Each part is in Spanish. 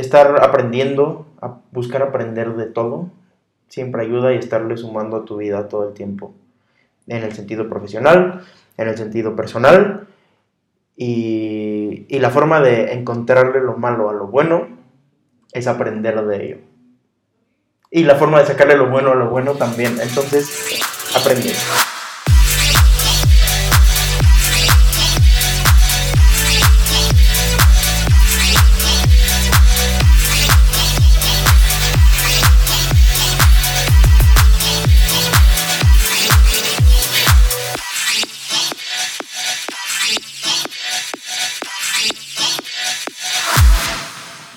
estar aprendiendo, a buscar aprender de todo, siempre ayuda y estarle sumando a tu vida todo el tiempo. En el sentido profesional, en el sentido personal. Y, y la forma de encontrarle lo malo a lo bueno es aprender de ello. Y la forma de sacarle lo bueno a lo bueno también. Entonces, aprende.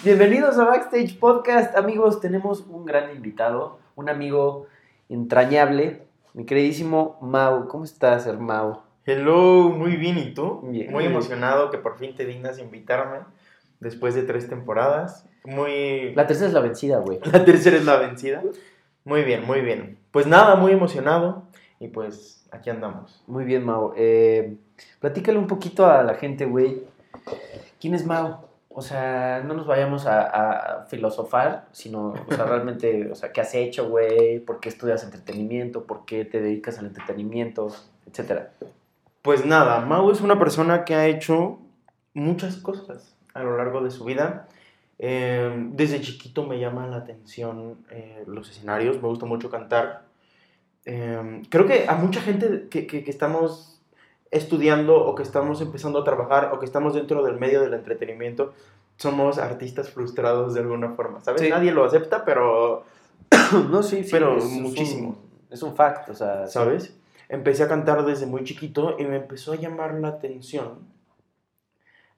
Bienvenidos a Backstage Podcast, amigos. Tenemos un gran invitado, un amigo entrañable, mi queridísimo Mau. ¿Cómo estás, hermano? Hello, muy bien, ¿y tú? Bien. Muy emocionado que por fin te dignas invitarme después de tres temporadas. Muy... La tercera es la vencida, güey. La tercera es la vencida. Muy bien, muy bien. Pues nada, muy emocionado y pues aquí andamos. Muy bien, Mau. Eh, platícale un poquito a la gente, güey. ¿Quién es Mau? O sea, no nos vayamos a, a filosofar, sino, o sea, realmente, o sea, ¿qué has hecho, güey? ¿Por qué estudias entretenimiento? ¿Por qué te dedicas al entretenimiento? Etcétera. Pues nada, Mau es una persona que ha hecho muchas cosas a lo largo de su vida. Eh, desde chiquito me llama la atención eh, los escenarios, me gusta mucho cantar. Eh, creo que a mucha gente que, que- que estamos estudiando o que estamos empezando a trabajar o que estamos dentro del medio del entretenimiento, somos artistas frustrados de alguna forma, ¿sabes? Sí. Nadie lo acepta, pero, No, sí, sí. Pero es- es un- muchísimo. Es un fact, o sea. sí. ¿sabes? Empecé a cantar desde muy chiquito y me empezó a llamar la atención.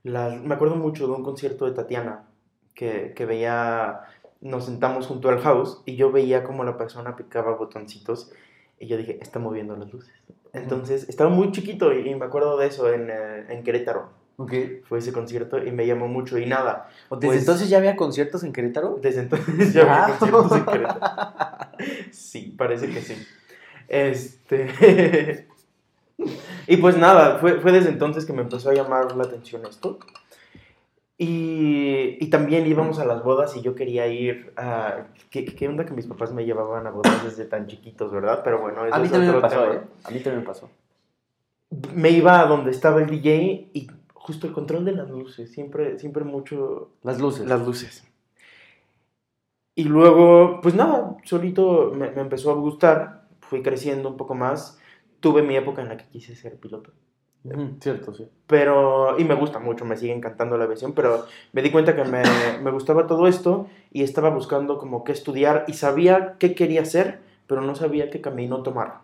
me acuerdo mucho de un concierto de Tatiana que, que veía, nos sentamos junto al house y yo veía como la persona picaba botoncitos y yo dije, está moviendo las luces. Entonces, estaba muy chiquito y, y me acuerdo de eso en, eh, en Querétaro. Ok. Fue ese concierto y me llamó mucho y nada. ¿O ¿Desde Pues- entonces ya había conciertos en Querétaro? Desde entonces ya vi Wow. conciertos en Querétaro. Sí, parece que sí. Este. y pues nada, fue, fue desde entonces que me empezó a llamar la atención esto. Y, y también íbamos a las bodas y yo quería ir a... ¿Qué, qué onda que mis papás me llevaban a bodas desde tan chiquitos, verdad? Pero bueno, eso A mí es también me otro pasó, tema. ¿eh? A mí también me pasó. Me iba a donde estaba el DJ y justo el control de las luces, siempre, siempre mucho Las luces. las luces. Y luego, pues nada, solito me, me empezó a gustar, fui creciendo un poco más, tuve mi época en la que quise ser piloto. Cierto, sí. Pero, y me gusta mucho, me sigue encantando la aviación, pero me di cuenta que me, me gustaba todo esto y estaba buscando como qué estudiar y sabía qué quería hacer, pero no sabía qué camino tomar.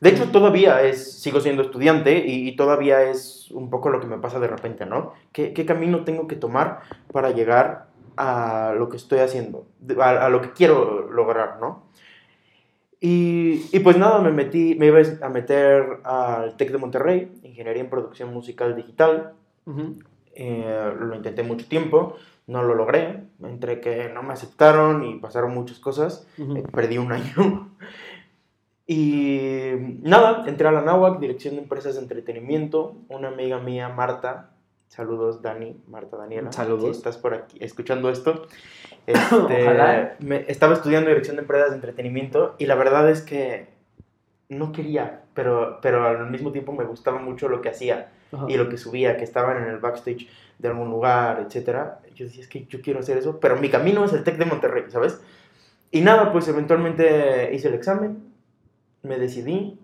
De hecho, todavía es, sigo siendo estudiante y, y todavía es un poco lo que me pasa de repente, ¿no? ¿Qué, qué camino tengo que tomar para llegar a lo que estoy haciendo, a, a lo que quiero lograr, ¿no? Y, y pues nada, me metí, me iba a meter al TEC de Monterrey, Ingeniería en Producción Musical Digital. Ujú. Eh, lo intenté mucho tiempo, no lo logré, entre que no me aceptaron y pasaron muchas cosas, Ujú. eh, perdí un año. Y nada, entré a la NAWAC, Dirección de Empresas de Entretenimiento, una amiga mía, Marta, saludos Dani, Marta Daniela, Saludos. si estás por aquí escuchando esto, este, Ojalá. me- estaba estudiando Dirección de Empresas de Entretenimiento y la verdad es que no quería, pero, pero al mismo tiempo me gustaba mucho lo que hacía Ajá. y lo que subía, que estaban en el backstage de algún lugar, etcétera. Yo decía, es que yo quiero hacer eso, pero mi camino es el TEC de Monterrey, ¿sabes? Y nada, pues eventualmente hice el examen, me decidí,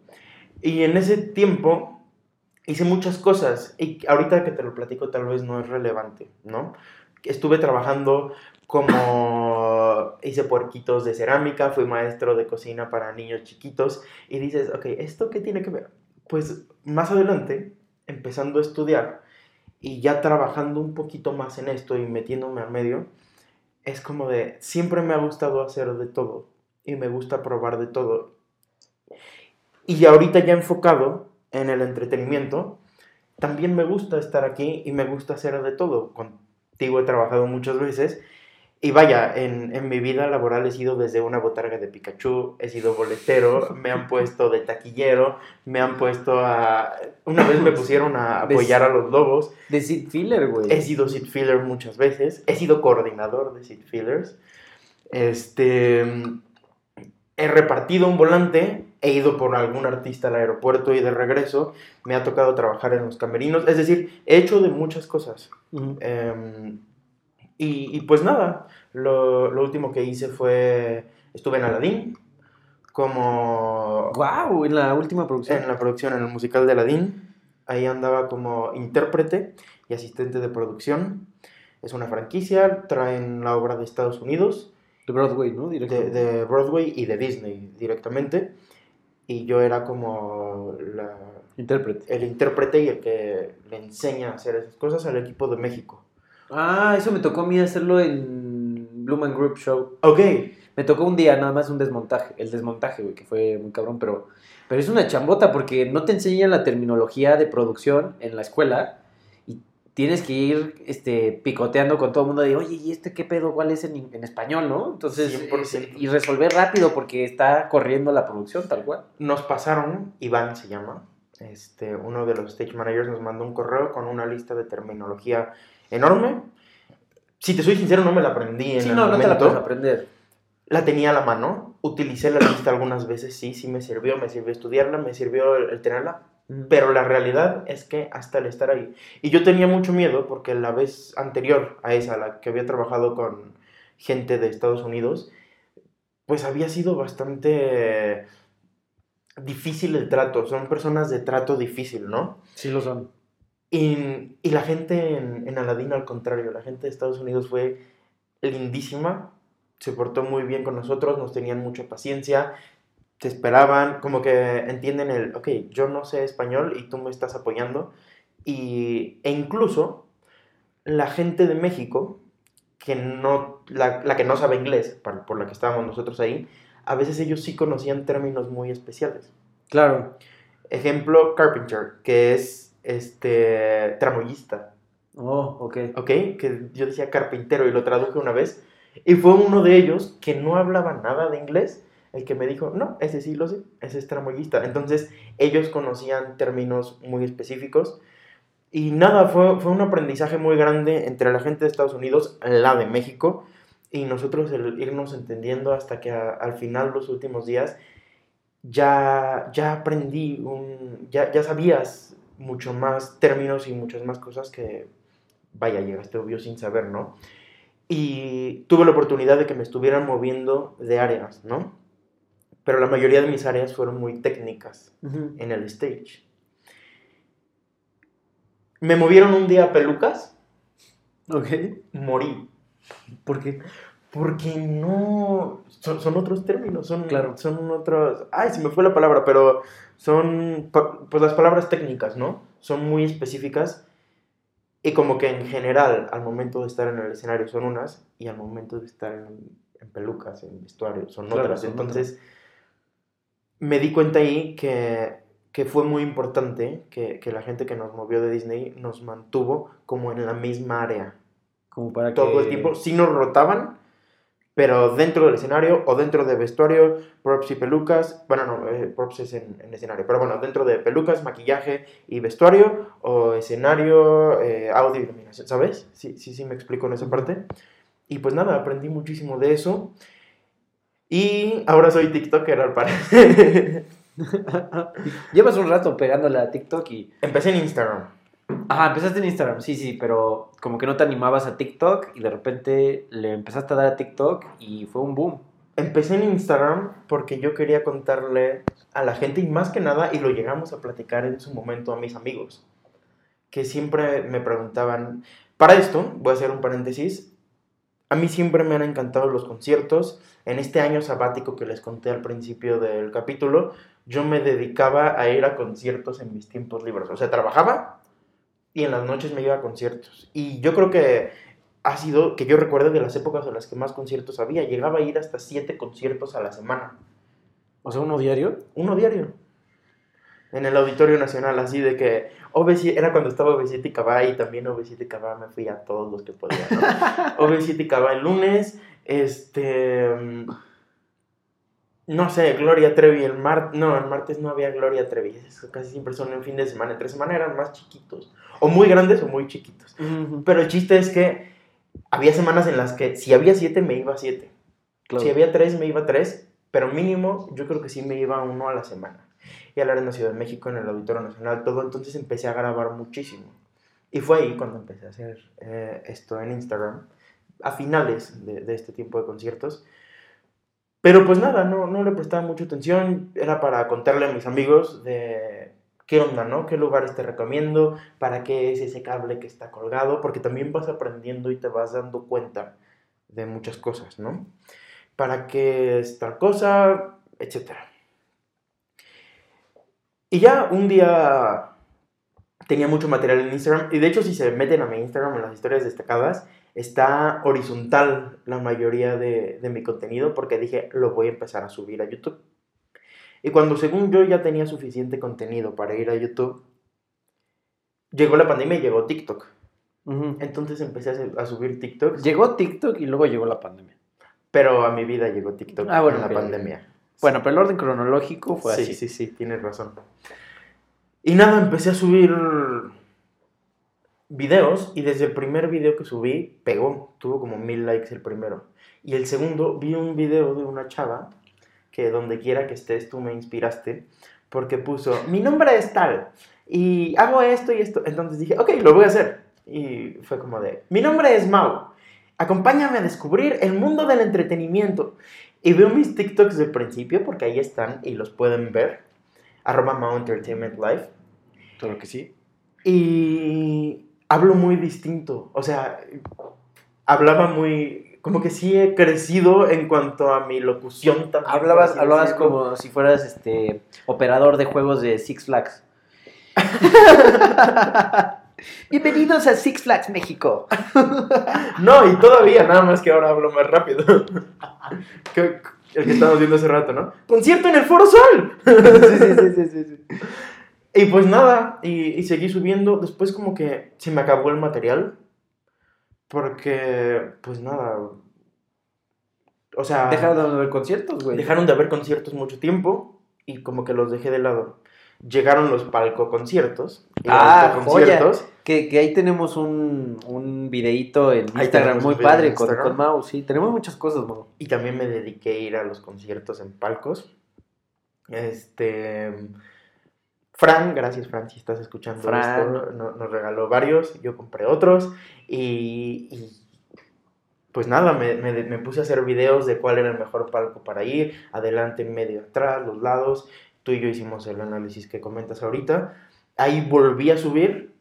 y en ese tiempo hice muchas cosas, y ahorita que te lo platico tal vez no es relevante, ¿no? Estuve trabajando como hice puerquitos de cerámica, fui maestro de cocina para niños chiquitos, y dices, ok, ¿esto qué tiene que ver? Pues más adelante, empezando a estudiar y ya trabajando un poquito más en esto y metiéndome al medio, es como de, siempre me ha gustado hacer de todo y me gusta probar de todo. Y ahorita ya enfocado en el entretenimiento, también me gusta estar aquí y me gusta hacer de todo. Contigo he trabajado muchas veces Y vaya, en, en mi vida laboral he sido desde una botarga de Pikachu, he sido boletero, me han puesto de taquillero, me han puesto a... Una vez me pusieron a apoyar a los lobos. De seat filler, güey. He sido seat filler muchas veces, he sido coordinador de seat fillers. Este... He repartido un volante, he ido por algún artista al aeropuerto y de regreso me ha tocado trabajar en los camerinos. Es decir, he hecho de muchas cosas. Ujú. Em, y, y pues nada, lo, lo último que hice fue, estuve en Aladdin, como Guau, en la última producción. en la producción, en el musical de Aladdin. Ahí andaba como intérprete y asistente de producción. Es una franquicia, traen la obra de Estados Unidos, De Broadway, ¿no? De, de Broadway y de Disney directamente. Y yo era como la- Intérprete. el intérprete y el que le enseña a hacer esas cosas al equipo de México. Ah, eso me tocó a mí hacerlo en Blue Man Group Show. Ok, Me tocó un día nada más un desmontaje, el desmontaje, güey, que fue muy cabrón, pero, pero es una chambota porque no te enseñan la terminología de producción en la escuela tienes que ir este, picoteando con todo el mundo de, oye, ¿y este qué pedo? ¿Cuál es en, en español, no? Entonces, 100%. es- y resolver rápido porque está corriendo la producción tal cual. nos pasaron, Iván se llama, este, uno de los stage managers nos mandó un correo con una lista de terminología enorme. Si te soy sincero, no me la aprendí en Sí, el no, no te la momento. puedes aprender. La tenía a la mano, utilicé la lista algunas veces, sí, sí me sirvió, me sirvió estudiarla, me sirvió el, el tenerla, pero la realidad es que hasta el estar ahí. Y yo tenía mucho miedo porque la vez anterior a esa, la que había trabajado con gente de Estados Unidos, pues había sido bastante difícil el trato. Son personas de trato difícil, ¿no? Sí lo son. Y, y la gente en, en Aladdin, al contrario, la gente de Estados Unidos fue lindísima, se portó muy bien con nosotros, nos tenían mucha paciencia, te esperaban, como que entienden el, ok, yo no sé español y tú me estás apoyando. Y, e incluso la gente de México, que no, la, la que no sabe inglés, por, por la que estábamos nosotros ahí, a veces ellos sí conocían términos muy especiales. Claro. Ejemplo, carpenter, que es este tramoyista, Oh, ok. ¿ok? Que yo decía carpintero y lo traduje una vez. Y fue uno de ellos que no hablaba nada de inglés, el que me dijo, no, ese sí lo sé, ese es tramoyista. Entonces, ellos conocían términos muy específicos. Y nada, fue, fue un aprendizaje muy grande entre la gente de Estados Unidos, la de México, y nosotros el irnos entendiendo hasta que al final, los últimos días, ya, ya aprendí, ya, ya sabías mucho más términos y muchas más cosas que, vaya, llegaste obvio sin saber, ¿no? Y tuve la oportunidad de que me estuvieran moviendo de áreas, ¿no? Pero la mayoría de mis áreas fueron muy técnicas Ujú. en el stage. Me movieron un día a pelucas, Ok. morí. ¿Por qué? Porque no. Son, son otros términos, son, Claro. son otros. Ay, se me fue la palabra, pero son. Pues las palabras técnicas, ¿no? Son muy específicas. Y como que en general, al momento de estar en el escenario son unas, y al momento de estar en, en pelucas, en vestuario, son Claro, otras. son Entonces, me di cuenta ahí que, que fue muy importante que, que la gente que nos movió de Disney nos mantuvo como en la misma área Como para todo que... el tiempo. Sí nos rotaban, pero dentro del escenario o dentro de vestuario, props y pelucas. Bueno, no, eh, props es en, en escenario, pero bueno, dentro de pelucas, maquillaje y vestuario, o escenario, eh, audio y iluminación, ¿sabes? Sí, sí, sí, me explico en esa parte. Y pues nada, aprendí muchísimo de eso. Y ahora soy TikToker al parecer. Llevas un rato pegándole a TikTok y... Empecé en Instagram. Ajá, empezaste en Instagram, sí, sí, pero como que no te animabas a TikTok y de repente le empezaste a dar a TikTok y fue un boom. Empecé en Instagram porque yo quería contarle a la gente y más que nada, y lo llegamos a platicar en su momento a mis amigos, que siempre me preguntaban, para esto, voy a hacer un paréntesis, a mí siempre me han encantado los conciertos, en este año sabático que les conté al principio del capítulo, yo me dedicaba a ir a conciertos en mis tiempos libres, o sea, trabajaba y en las noches me iba a conciertos, y yo creo que ha sido, que yo recuerde, de las épocas en las que más conciertos había. Llegaba a ir hasta siete conciertos a la semana. O sea, uno diario. Uno diario. En el Auditorio Nacional, así de que OV7, era cuando estaba OV7 y Cabá y también OV7 y Cabá me fui a todos los que podía, ¿no? OV7 y Cabá el lunes, este... mm, No sé, Gloria Trevi el martes, no, el martes no había Gloria Trevi, casi siempre son en fin de semana, entre semana eran más chiquitos, o muy grandes o muy chiquitos. Pero el chiste es que había semanas en las que si había siete me iba a siete. Claro. Si había tres, me iba a tres, pero mínimo yo creo que sí me iba uno a la semana. Y a la Arena Ciudad de México, en el Auditorio Nacional, todo, entonces empecé a grabar muchísimo. Y fue ahí cuando empecé a hacer eh, esto en Instagram, a finales de, de este tiempo de conciertos. Pero pues nada, no, no le prestaba mucha atención, era para contarle a mis amigos de qué onda, ¿no? ¿Qué lugares te recomiendo? ¿Para qué es ese cable que está colgado? Porque también vas aprendiendo y te vas dando cuenta de muchas cosas, ¿no? ¿Para qué es tal cosa? Etcétera. Y ya un día tenía mucho material en Instagram. Y de hecho, si se meten a mi Instagram en las historias destacadas, está horizontal la mayoría de, de mi contenido porque dije, lo voy a empezar a subir a YouTube. Y cuando según yo ya tenía suficiente contenido para ir a YouTube, llegó la pandemia y llegó TikTok. Entonces empecé a, a subir TikToks. Llegó TikTok y luego llegó la pandemia. Pero a mi vida llegó TikTok Ah, bueno, en la pandemia. Bueno, pero el orden cronológico fue sí, así. sí, sí, tienes razón. Y nada, empecé a subir videos y desde el primer video que subí pegó, tuvo como mil likes el primero. Y el segundo vi un video de una chava que donde quiera que estés tú me inspiraste porque puso, mi nombre es tal y hago esto y esto. Entonces dije, ok, lo voy a hacer. Y fue como de, mi nombre es Mau, acompáñame a descubrir el mundo del entretenimiento. Y veo mis TikToks del principio porque ahí están y los pueden ver. Arroba Mau Entertainment Live. Claro que sí. Y hablo muy distinto. O sea, hablaba muy... Como que sí he crecido en cuanto a mi locución también. Hablabas, hablabas decirlo. como si fueras este operador de juegos de Six Flags. Bienvenidos a Six Flags México. No, y todavía, nada más que ahora hablo más rápido. Que- el que estábamos viendo hace rato, ¿no? ¡Concierto en el Foro Sol! sí, sí, sí, sí, sí, sí. Y pues nada, y, y seguí subiendo. Después como que se me acabó el material. Porque, pues nada. O sea, Dejaron de ver conciertos, güey. dejaron de haber conciertos mucho tiempo y como que los dejé de lado. Llegaron los palco conciertos. y Ah, autoconciertos. Que, que ahí tenemos un, un videíto en Instagram muy padre con, con Mau, sí. Tenemos muchas cosas, Mau. Y también me dediqué a ir a los conciertos en palcos. Este. Fran, gracias Fran, si estás escuchando Fran. esto, no- nos regaló varios, yo compré otros y, y, pues nada, me, me- me puse a hacer videos de cuál era el mejor palco para ir, adelante, medio, atrás, los lados, tú y yo hicimos el análisis que comentas ahorita, ahí volví a subir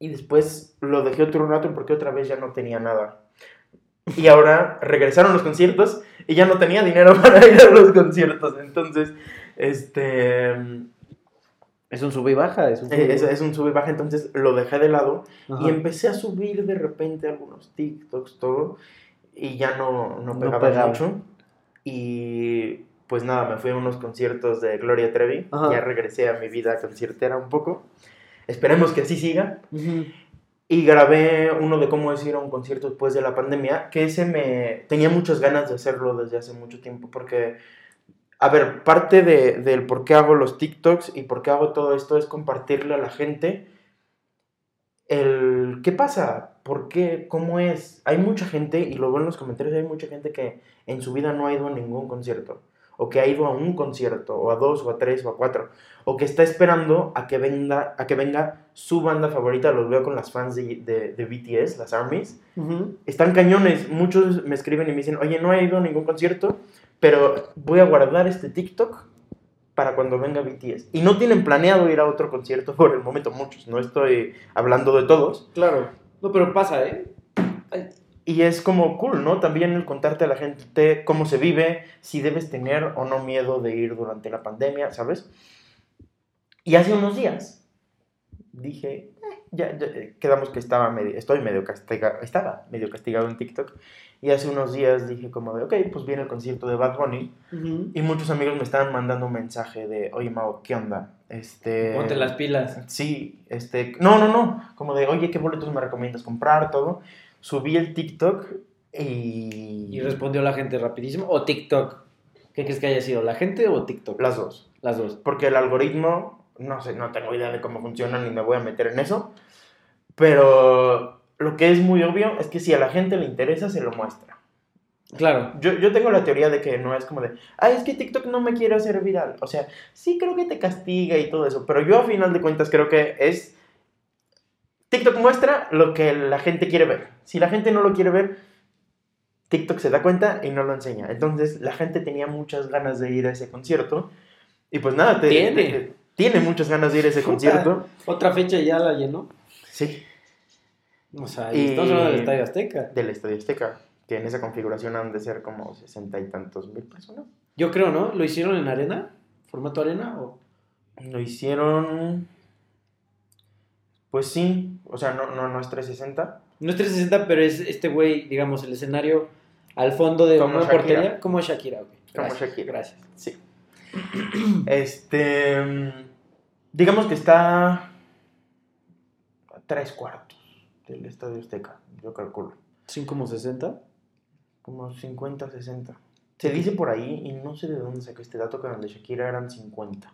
y después lo dejé otro rato porque otra vez ya no tenía nada. Y ahora regresaron los conciertos y ya no tenía dinero para ir a los conciertos. Entonces, este. Es un sube y baja, es un sube y eh, Es, baja. es un sube y baja, entonces lo dejé de lado Ajá. y empecé a subir de repente algunos TikToks, todo, y ya no, no No pegaba pegaba. mucho. Y pues nada, me fui a unos conciertos de Gloria Trevi, Ajá. ya regresé a mi vida conciertera un poco. Esperemos que así siga. Y grabé uno de cómo es ir a un concierto después de la pandemia, que ese me tenía muchas ganas de hacerlo desde hace mucho tiempo, porque, a ver, parte de, del por qué hago los TikToks y por qué hago todo esto es compartirle a la gente el qué pasa, por qué, cómo es. Hay mucha gente, y lo veo en los comentarios, hay mucha gente que en su vida no ha ido a ningún concierto, o que ha ido a un concierto, o a dos, o a tres, o a cuatro, o que está esperando a que venga, a que venga su banda favorita, los veo con las fans de, de, de BTS, las ARMYs, están cañones, muchos me escriben y me dicen, oye, no he ido a ningún concierto, pero voy a guardar este TikTok para cuando venga BTS. Y no tienen planeado ir a otro concierto por el momento, muchos, no estoy hablando de todos. Claro. No, pero pasa, ¿eh? Y es como cool, ¿no? También el contarte a la gente cómo se vive, si debes tener o no miedo de ir durante la pandemia, ¿sabes? Y hace unos días dije, "Eh, ya, ya, eh, quedamos que estaba medio, estoy medio castigado, estaba medio castigado en TikTok. Y hace unos días dije como de, ok, pues viene el concierto de Bad Bunny. Y muchos amigos me estaban mandando un mensaje de, oye, Mau, ¿qué onda? Este... Ponte las pilas. Sí, este... No, no, no. Como de, oye, ¿qué boletos me recomiendas comprar? Todo. Subí el TikTok y... Y respondió la gente rapidísimo. ¿O TikTok? ¿Qué crees que haya sido? ¿La gente o TikTok? Las dos. Las dos. Porque el algoritmo, no sé, no tengo idea de cómo funciona ni me voy a meter en eso. Pero lo que es muy obvio es que si a la gente le interesa, se lo muestra. Claro. Yo, yo tengo la teoría de que no es como de, ay, es que TikTok no me quiere hacer viral. O sea, sí creo que te castiga y todo eso, pero yo a final de cuentas creo que es... TikTok muestra lo que la gente quiere ver. Si la gente no lo quiere ver, TikTok se da cuenta y no lo enseña. Entonces la gente tenía muchas ganas de ir a ese concierto. Y pues nada, te- Tiene. te- tiene muchas ganas de ir a ese concierto. Otra fecha ya la llenó. Sí, O sea, y Y- estamos hablando del Estadio Azteca. del Estadio Azteca, que en esa configuración han de ser como sesenta y tantos mil personas. Yo creo, ¿no? ¿Lo hicieron en arena? ¿Formato arena? O... Lo hicieron. Pues sí, o sea, no, no, no es 360. No es 360, pero es este güey, digamos, el escenario al fondo de Como una Shakira. portería. Como Shakira. Como Shakira. Gracias. Sí. Este. Digamos que está. A tres cuartos del Estadio Azteca, yo calculo. ¿Sin como 60? Como 50, 60. Se dice por ahí, y no sé de dónde saqué este dato, que donde Shakira eran 50.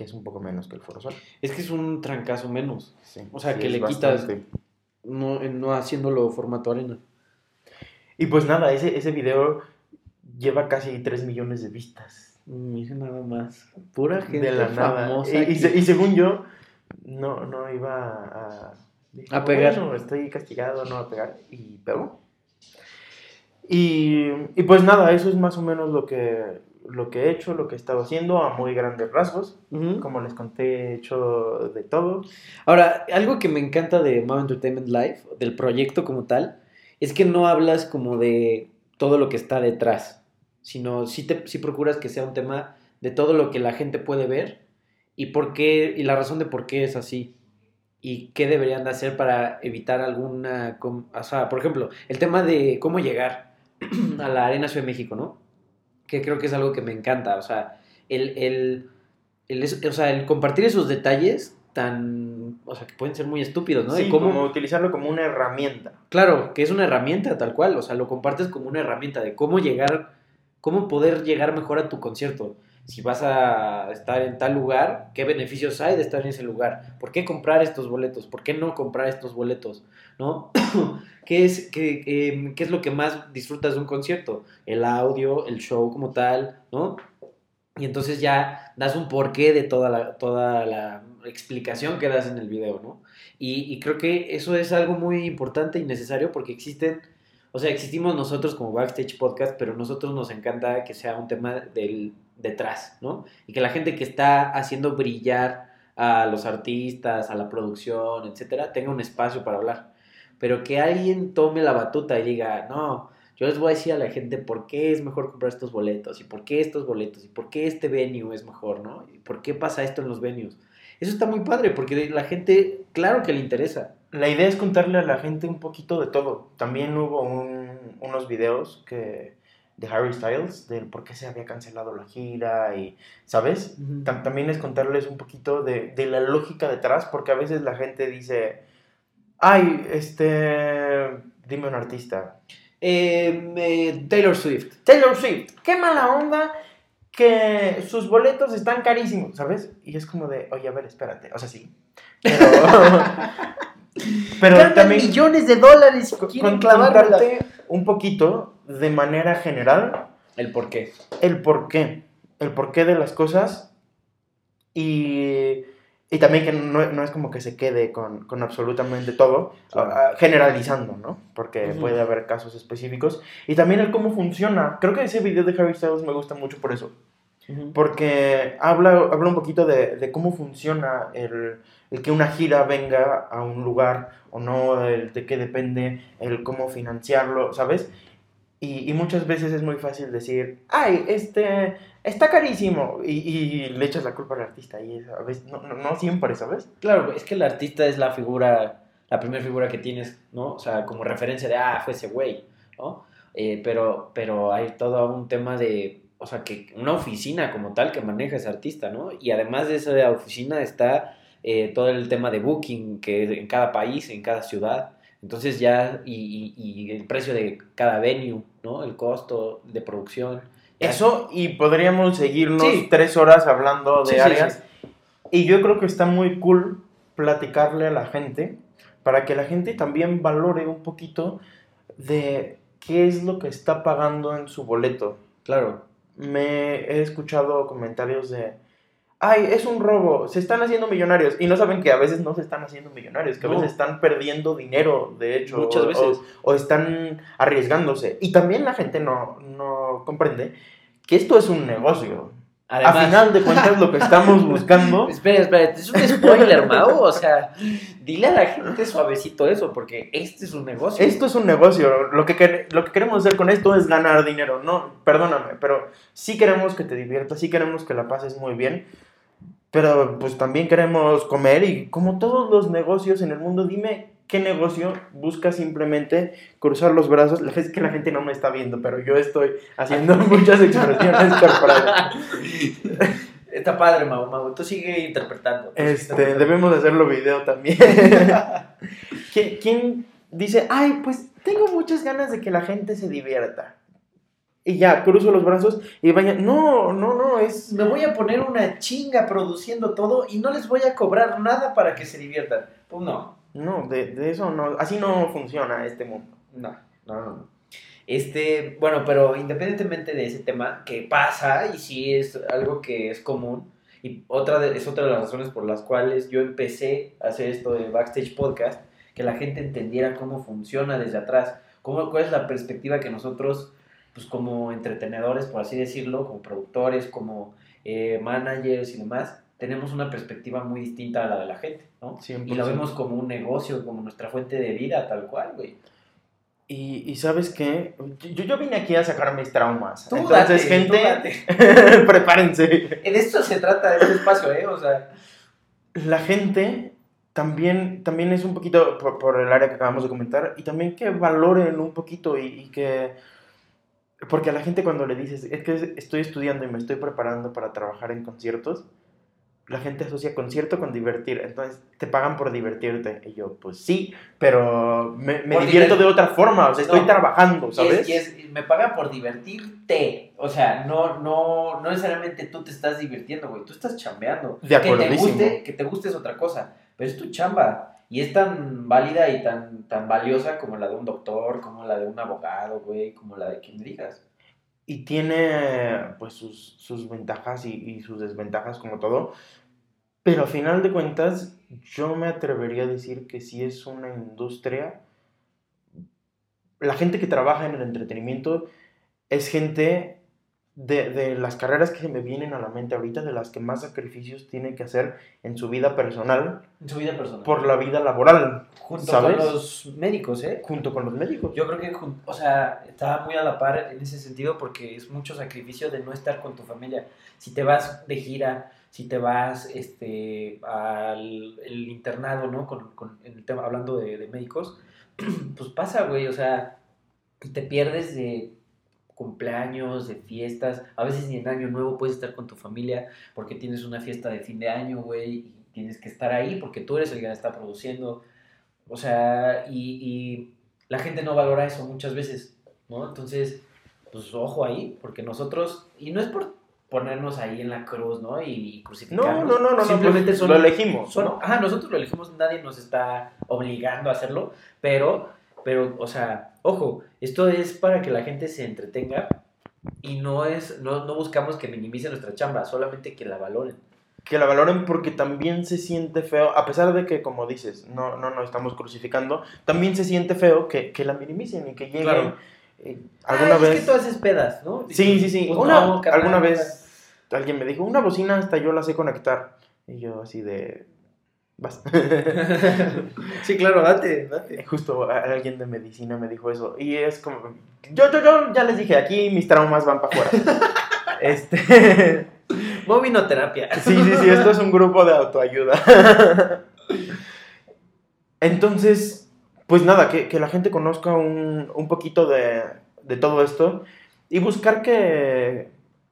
Que es un poco menos que el Foro Sol. Es que es un trancazo menos. Sí, O sea, sí, que le quitas-. No, no haciéndolo formato arena. Y pues nada, ese, ese video lleva casi 3 millones de vistas. Mira nada más. Pura gente de la nada. famosa. Y, y aquí. se- y según yo, no, no iba a... dije, A pegar. Bueno, estoy castigado, no a pegar. Y pegó. Y, y pues nada, eso es más o menos lo que, lo que he hecho, lo que he estado haciendo a muy grandes rasgos. Ujú. Como les conté, he hecho de todo. Ahora, algo que me encanta de Mau Entertainment Live, del proyecto como tal, es que no hablas como de todo lo que está detrás, sino sí, te, sí procuras que sea un tema de todo lo que la gente puede ver y por qué, y la razón de por qué es así. Y qué deberían de hacer para evitar alguna... O sea, por ejemplo, el tema de cómo llegar a la Arena Ciudad de México, ¿no? Que creo que es algo que me encanta. O sea, el, el, el, o sea, el compartir esos detalles tan... O sea, que pueden ser muy estúpidos, ¿no? De Sí, cómo- como utilizarlo como una herramienta. Claro, que es una herramienta tal cual, o sea, lo compartes como una herramienta de cómo llegar, cómo poder llegar mejor a tu concierto. Si vas a estar en tal lugar, ¿qué beneficios hay de estar en ese lugar? ¿Por qué comprar estos boletos? ¿Por qué no comprar estos boletos? ¿No? ¿Qué es, qué, em, qué es lo que más disfrutas de un concierto? El audio, el show como tal, ¿no? Y entonces ya das un porqué de toda la, toda la explicación que das en el video, ¿no? Y, y creo que eso es algo muy importante y necesario porque existen, o sea, existimos nosotros como Backstage Podcast, pero nosotros nos encanta que sea un tema del detrás, ¿no? Y que la gente que está haciendo brillar a los artistas, a la producción, etcétera, tenga un espacio para hablar. Pero que alguien tome la batuta y diga, no, yo les voy a decir a la gente por qué es mejor comprar estos boletos y por qué estos boletos y por qué este venue es mejor, ¿no? Y por qué pasa esto en los venues. Eso está muy padre porque la gente, claro que le interesa. La idea es contarle a la gente un poquito de todo. También hubo un- unos videos que de Harry Styles, del por qué se había cancelado la gira y, ¿sabes? Tam- también es contarles un poquito de, de la lógica detrás, porque a veces la gente dice, ay, este, dime un artista. Eh, eh, Taylor Swift. Taylor Swift, qué mala onda que sus boletos están carísimos, ¿sabes? Y es como de, oye, a ver, espérate, o sea, sí. Pero, pero Ganan también millones de dólares y quieren contarte un poquito de manera general El por qué. el porqué, el porqué de las cosas y, y también que no, no es como que se quede con, con absolutamente todo, Claro. ah, generalizando, ¿no? Porque Ujú. puede haber casos específicos y también el cómo funciona. Creo que ese video de Harry Styles me gusta mucho por eso, porque habla, habla un poquito de, de cómo funciona el, el que una gira venga a un lugar o no, el de qué depende, el cómo financiarlo, ¿sabes? Y, y muchas veces es muy fácil decir, ay, este, está carísimo. Y, y le echas la culpa al artista. Y a veces, no, no, no siempre, ¿sabes? Claro, es que el artista es la figura, la primera figura que tienes, ¿no? O sea, como referencia de, ah, fue ese güey, ¿no? Eh, pero, pero hay todo un tema de, o sea, que una oficina como tal que maneja ese artista, ¿no? Y además de esa oficina está eh, todo el tema de booking, que en cada país, en cada ciudad. Entonces ya, y, y- y el precio de cada venue, ¿no? El costo de producción. Eso, y podríamos seguirnos Sí. tres horas hablando de sí, áreas. sí. Y yo creo que está muy cool platicarle a la gente para que la gente también valore un poquito de qué es lo que está pagando en su boleto. Claro. Me he escuchado comentarios de, ay, es un robo, se están haciendo millonarios. Y no saben que a veces no se están haciendo millonarios, que a No. veces están perdiendo dinero, de hecho. Muchas o- veces. O, o están arriesgándose. Y también la gente no, no comprende que esto es un negocio. Además, a final de cuentas, lo que estamos buscando Espera, espera, es un spoiler, Mau. O sea, dile a la gente suavecito eso, porque este es un negocio. Esto es un negocio. Lo que, lo que queremos hacer con esto es ganar dinero. No, perdóname, pero sí queremos que te diviertas, sí queremos que la pases muy bien. Pero pues también queremos comer y como todos los negocios en el mundo, dime qué negocio busca simplemente cruzar los brazos. La- Es que la gente no me está viendo, pero yo estoy haciendo muchas expresiones corporales. Está padre, Mau, Mau. Tú sigue interpretando. Tú Este, debemos de hacerlo video también. ¿Qui- ¿Quién dice, ay, pues tengo muchas ganas de que la gente se divierta? Y ya, cruzo los brazos y vaya, no, no, no, es... Me voy a poner una chinga produciendo todo y no les voy a cobrar nada para que se diviertan. Pues no. No, de, de eso no, así no funciona este mundo. No, no, no. Este, bueno, pero independientemente de ese tema, que pasa y sí es algo que es común, y otra de- es otra de las razones por las cuales yo empecé a hacer esto de Backstage Podcast, que la gente entendiera cómo funciona desde atrás, cómo, cuál es la perspectiva que nosotros, pues como entretenedores, por así decirlo, como productores, como eh, managers y demás, tenemos una perspectiva muy distinta a la de la gente, ¿no? Y lo 100%. vemos como un negocio, como nuestra fuente de vida, tal cual, güey. Y, y ¿sabes qué? Yo, yo vine aquí a sacar mis traumas. Tú Entonces, date, gente, tú date. prepárense. De esto se trata este espacio, ¿eh? O sea, la gente también, también es un poquito por, por el área que acabamos de comentar y también que valoren un poquito y, y que... Porque a la gente cuando le dices, es que estoy estudiando y me estoy preparando para trabajar en conciertos, la gente asocia concierto con divertir. Entonces, te pagan por divertirte. Y yo, pues sí, pero me, divierto de otra forma. O sea, estoy No. trabajando, y es- ¿sabes? y es- me pagan por divertirte. O sea, no, no, no necesariamente tú te estás divirtiendo, güey. Tú estás chambeando. De Que te guste, que te guste es otra cosa. Pero es tu chamba. Y es tan válida y tan, tan valiosa como la de un doctor, como la de un abogado, güey, como la de quien digas. y tiene pues sus, sus ventajas y, sus desventajas como todo. Pero a final de cuentas, yo me atrevería a decir que sí es una industria. La gente que trabaja en el entretenimiento es gente de, de las carreras que se me vienen a la mente ahorita, de las que más sacrificios tienen que hacer en su vida personal En su vida personal. por la vida laboral, Junto ¿sabes? con los médicos, ¿eh? junto con los médicos. Yo creo que, o sea, está muy a la par en ese sentido porque es mucho sacrificio de no estar con tu familia. Si te vas de gira, si te vas este, al el internado, ¿no? Con, con- el tema, hablando de, de médicos, pues pasa, güey, o sea, te pierdes de cumpleaños, de fiestas, a veces ni en año nuevo puedes estar con tu familia porque tienes una fiesta de fin de año, güey, y tienes que estar ahí porque tú eres el que la está produciendo. O sea, y, y la gente no valora eso muchas veces, ¿no? Entonces, pues ojo ahí, porque nosotros, y no es por ponernos ahí en la cruz, ¿no? Y, No, crucificarnos. no, no, no, simplemente no, son, lo elegimos. son- ¿no? ajá, nosotros lo elegimos, nadie nos está obligando a hacerlo, pero, pero, o sea, ojo, esto es para que la gente se entretenga y no es, no, no buscamos que minimice nuestra chamba, solamente que la valoren. que la valoren porque también se siente feo, a pesar de que, como dices, no, no, no estamos crucificando, también se siente feo que, que la minimicen y que lleguen Claro. eh, alguna vez... Es que tú haces pedas, ¿no? Sí, sí, sí. Pues Una- no, carnal, alguna vez alguien me dijo, una bocina hasta yo la sé conectar. Y yo así de... Vas. sí, claro, date, date. Justo a- alguien de medicina me dijo eso. Y es como. Yo, yo, yo ya les dije, aquí mis traumas van para afuera. este. Movinoterapia. Sí, sí, sí, esto es un grupo de autoayuda. Entonces, pues nada, que, que la gente conozca un, un poquito de, de todo esto y buscar que,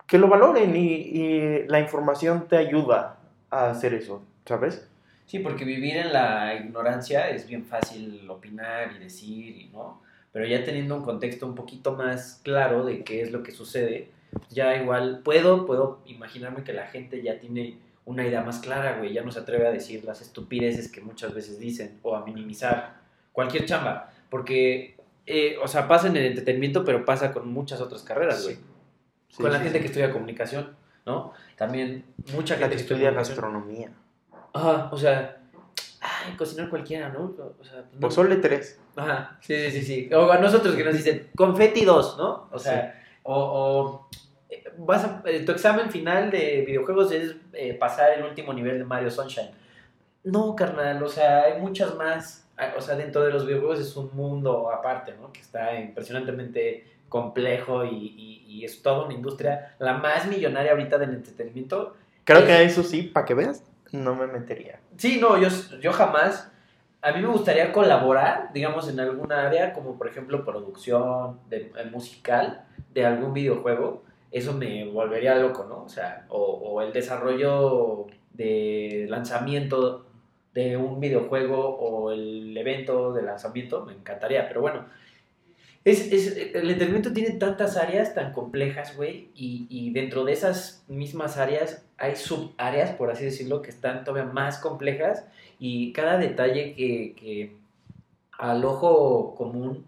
que lo valoren y, y la información te ayuda a hacer eso, ¿sabes? Sí, porque vivir en la ignorancia es bien fácil opinar y decir, y ¿no? Pero ya teniendo un contexto un poquito más claro de qué es lo que sucede, ya igual puedo, puedo imaginarme que la gente ya tiene una idea más clara, güey, ya no se atreve a decir las estupideces que muchas veces dicen o a minimizar cualquier chamba, porque, eh, o sea, pasa en el entretenimiento, pero pasa con muchas otras carreras, güey. Sí, con la sí, gente sí. que estudia comunicación, ¿no? También mucha La gente que que estudia gastronomía. Ajá, o sea, ay, cocinar cualquiera, ¿no? O sea, pues no. Pozole 3. Ajá, sí, sí, sí, sí. O a nosotros que nos dicen confeti 2, ¿no? O sea, o, o, eh, vas a- eh, tu examen final de videojuegos es eh, pasar el último nivel de Mario Sunshine. No, carnal, o sea, hay muchas más. Ah, O sea, dentro de los videojuegos es un mundo aparte, ¿no? Que está impresionantemente complejo y, y- y es toda una industria, la más millonaria ahorita del entretenimiento. Creo Es- que eso sí, para que veas, no me metería. Sí, no, yo, yo jamás. A mí me gustaría colaborar, digamos, en alguna área, como por ejemplo producción de, eh, musical de algún videojuego. Eso me volvería loco, ¿no? O sea, o, el desarrollo de lanzamiento de un videojuego o el evento de lanzamiento, me encantaría. Pero bueno, es, es- el entretenimiento tiene tantas áreas tan complejas, güey, y, y dentro de esas mismas áreas hay subáreas, por así decirlo, que están todavía más complejas y cada detalle que, que al ojo común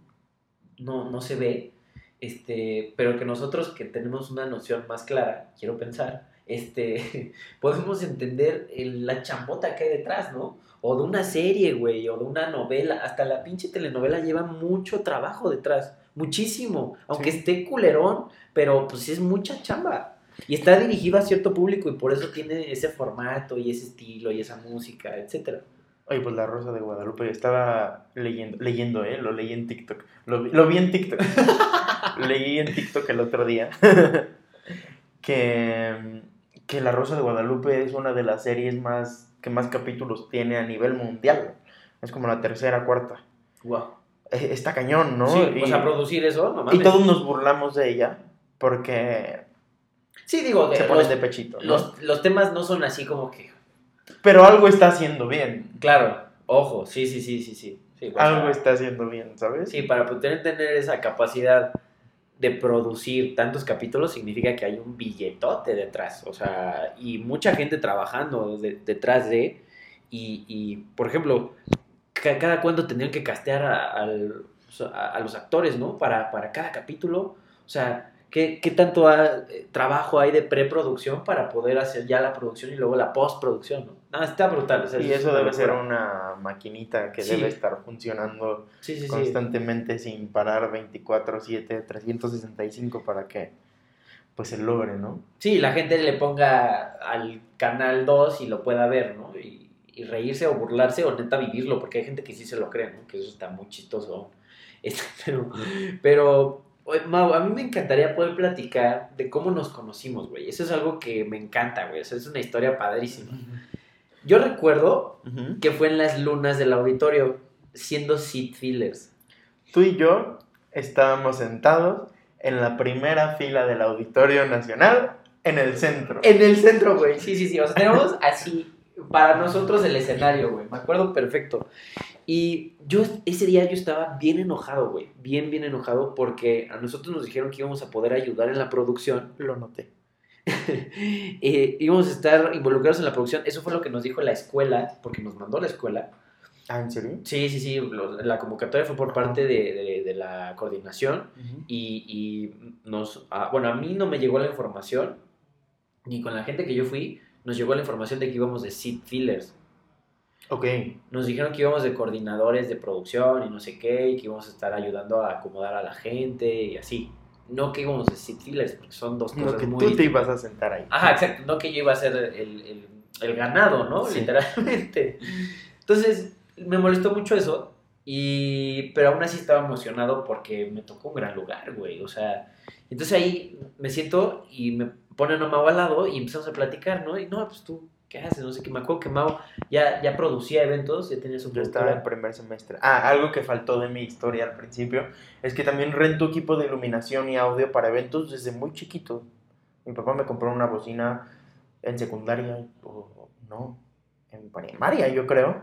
no, no se ve, este, pero que nosotros que tenemos una noción más clara, quiero pensar, este, podemos entender el- la chambota que hay detrás, ¿no? O de una serie, güey, o de una novela, hasta la pinche telenovela lleva mucho trabajo detrás, muchísimo, aunque Sí. esté culerón, pero pues es mucha chamba. Y está dirigido a cierto público y por eso tiene ese formato y ese estilo y esa música, etcétera. Oye, pues La Rosa de Guadalupe, estaba leyendo, leyendo, ¿eh? Lo leí en TikTok. Lo, vi- lo vi en TikTok. leí en TikTok el otro día que, que La Rosa de Guadalupe es una de las series más que más capítulos tiene a nivel mundial. Es como la tercera, cuarta. Wow. Eh, Está cañón, ¿no? Sí, y, producir eso, no y todos nos burlamos de ella porque Sí, digo, se ponen los, de pechito. ¿no? los, los temas no son así como que. Pero algo está haciendo bien. Claro, ojo, sí, sí, sí, sí, sí. sí Algo está haciendo bien, ¿sabes? Sí, para poder tener esa capacidad de producir tantos capítulos significa que hay un billetote detrás, o sea, y mucha gente trabajando de- detrás de, y, y, por ejemplo, ca- cada cuánto tendrían que castear a, a- a los actores, ¿no? Para, para cada capítulo, o sea, ¿qué, qué tanto ha- eh, trabajo hay de preproducción para poder hacer ya la producción y luego la postproducción, ¿no? No, está brutal. o sea, Y es eso debe ser una maquinita que Sí. debe estar funcionando Sí, sí, sí. constantemente sin parar 24/7, 365 para que pues se logre, ¿no? Sí, la gente le ponga al canal 2 y lo pueda ver, ¿no? Y, y reírse o burlarse o neta vivirlo, porque hay gente que sí se lo cree, ¿no? Que eso está muy chistoso. Este, pero, pero oye, Mau, a mí me encantaría poder platicar de cómo nos conocimos, güey. Eso es algo que me encanta, güey. Eso es una historia padrísima. Yo recuerdo Ujú. que fue en las lunas del auditorio, siendo seat fillers. Tú y yo estábamos sentados en la primera fila del Auditorio Nacional en el centro. En el centro, güey. Sí, sí, sí. O sea, tenemos así para nosotros el escenario, güey. Me acuerdo perfecto. Y yo ese día yo estaba bien enojado, güey. Bien, bien enojado porque a nosotros nos dijeron que íbamos a poder ayudar en la producción. Lo noté. Eh, íbamos a estar involucrados en la producción. Eso fue lo que nos dijo la escuela, porque nos mandó la escuela. Ah, ¿en serio? Sí, sí, sí. lo- la convocatoria fue por parte de, de- de la coordinación. Y, y nos, ah, bueno, a mí no me llegó la información, ni con la gente que yo fui, nos llegó la información de que íbamos de seat fillers. Ok. Nos dijeron que íbamos de coordinadores de producción y no sé qué, y que íbamos a estar ayudando a acomodar a la gente y así. No que íbamos de seat fillers, porque son dos No, cosas que muy... tú te ibas a sentar ahí. Ajá, exacto. No que yo iba a ser el, el- el ganado, ¿no? Sí. Literalmente. Entonces, me molestó mucho eso. Y, pero aún así estaba emocionado porque me tocó un gran lugar, güey. O sea, entonces ahí me siento y me ponen a Mau al lado y empezamos a platicar, ¿no? Y no, pues tú, ¿qué haces? No sé qué. Me acuerdo que Mau ya, ya producía eventos, ya tenía su Yo estaba en primer semestre. Ah, algo que faltó de mi historia al principio es que también rento equipo de iluminación y audio para eventos desde muy chiquito. Mi papá me compró una bocina en secundaria, o no, en primaria yo creo,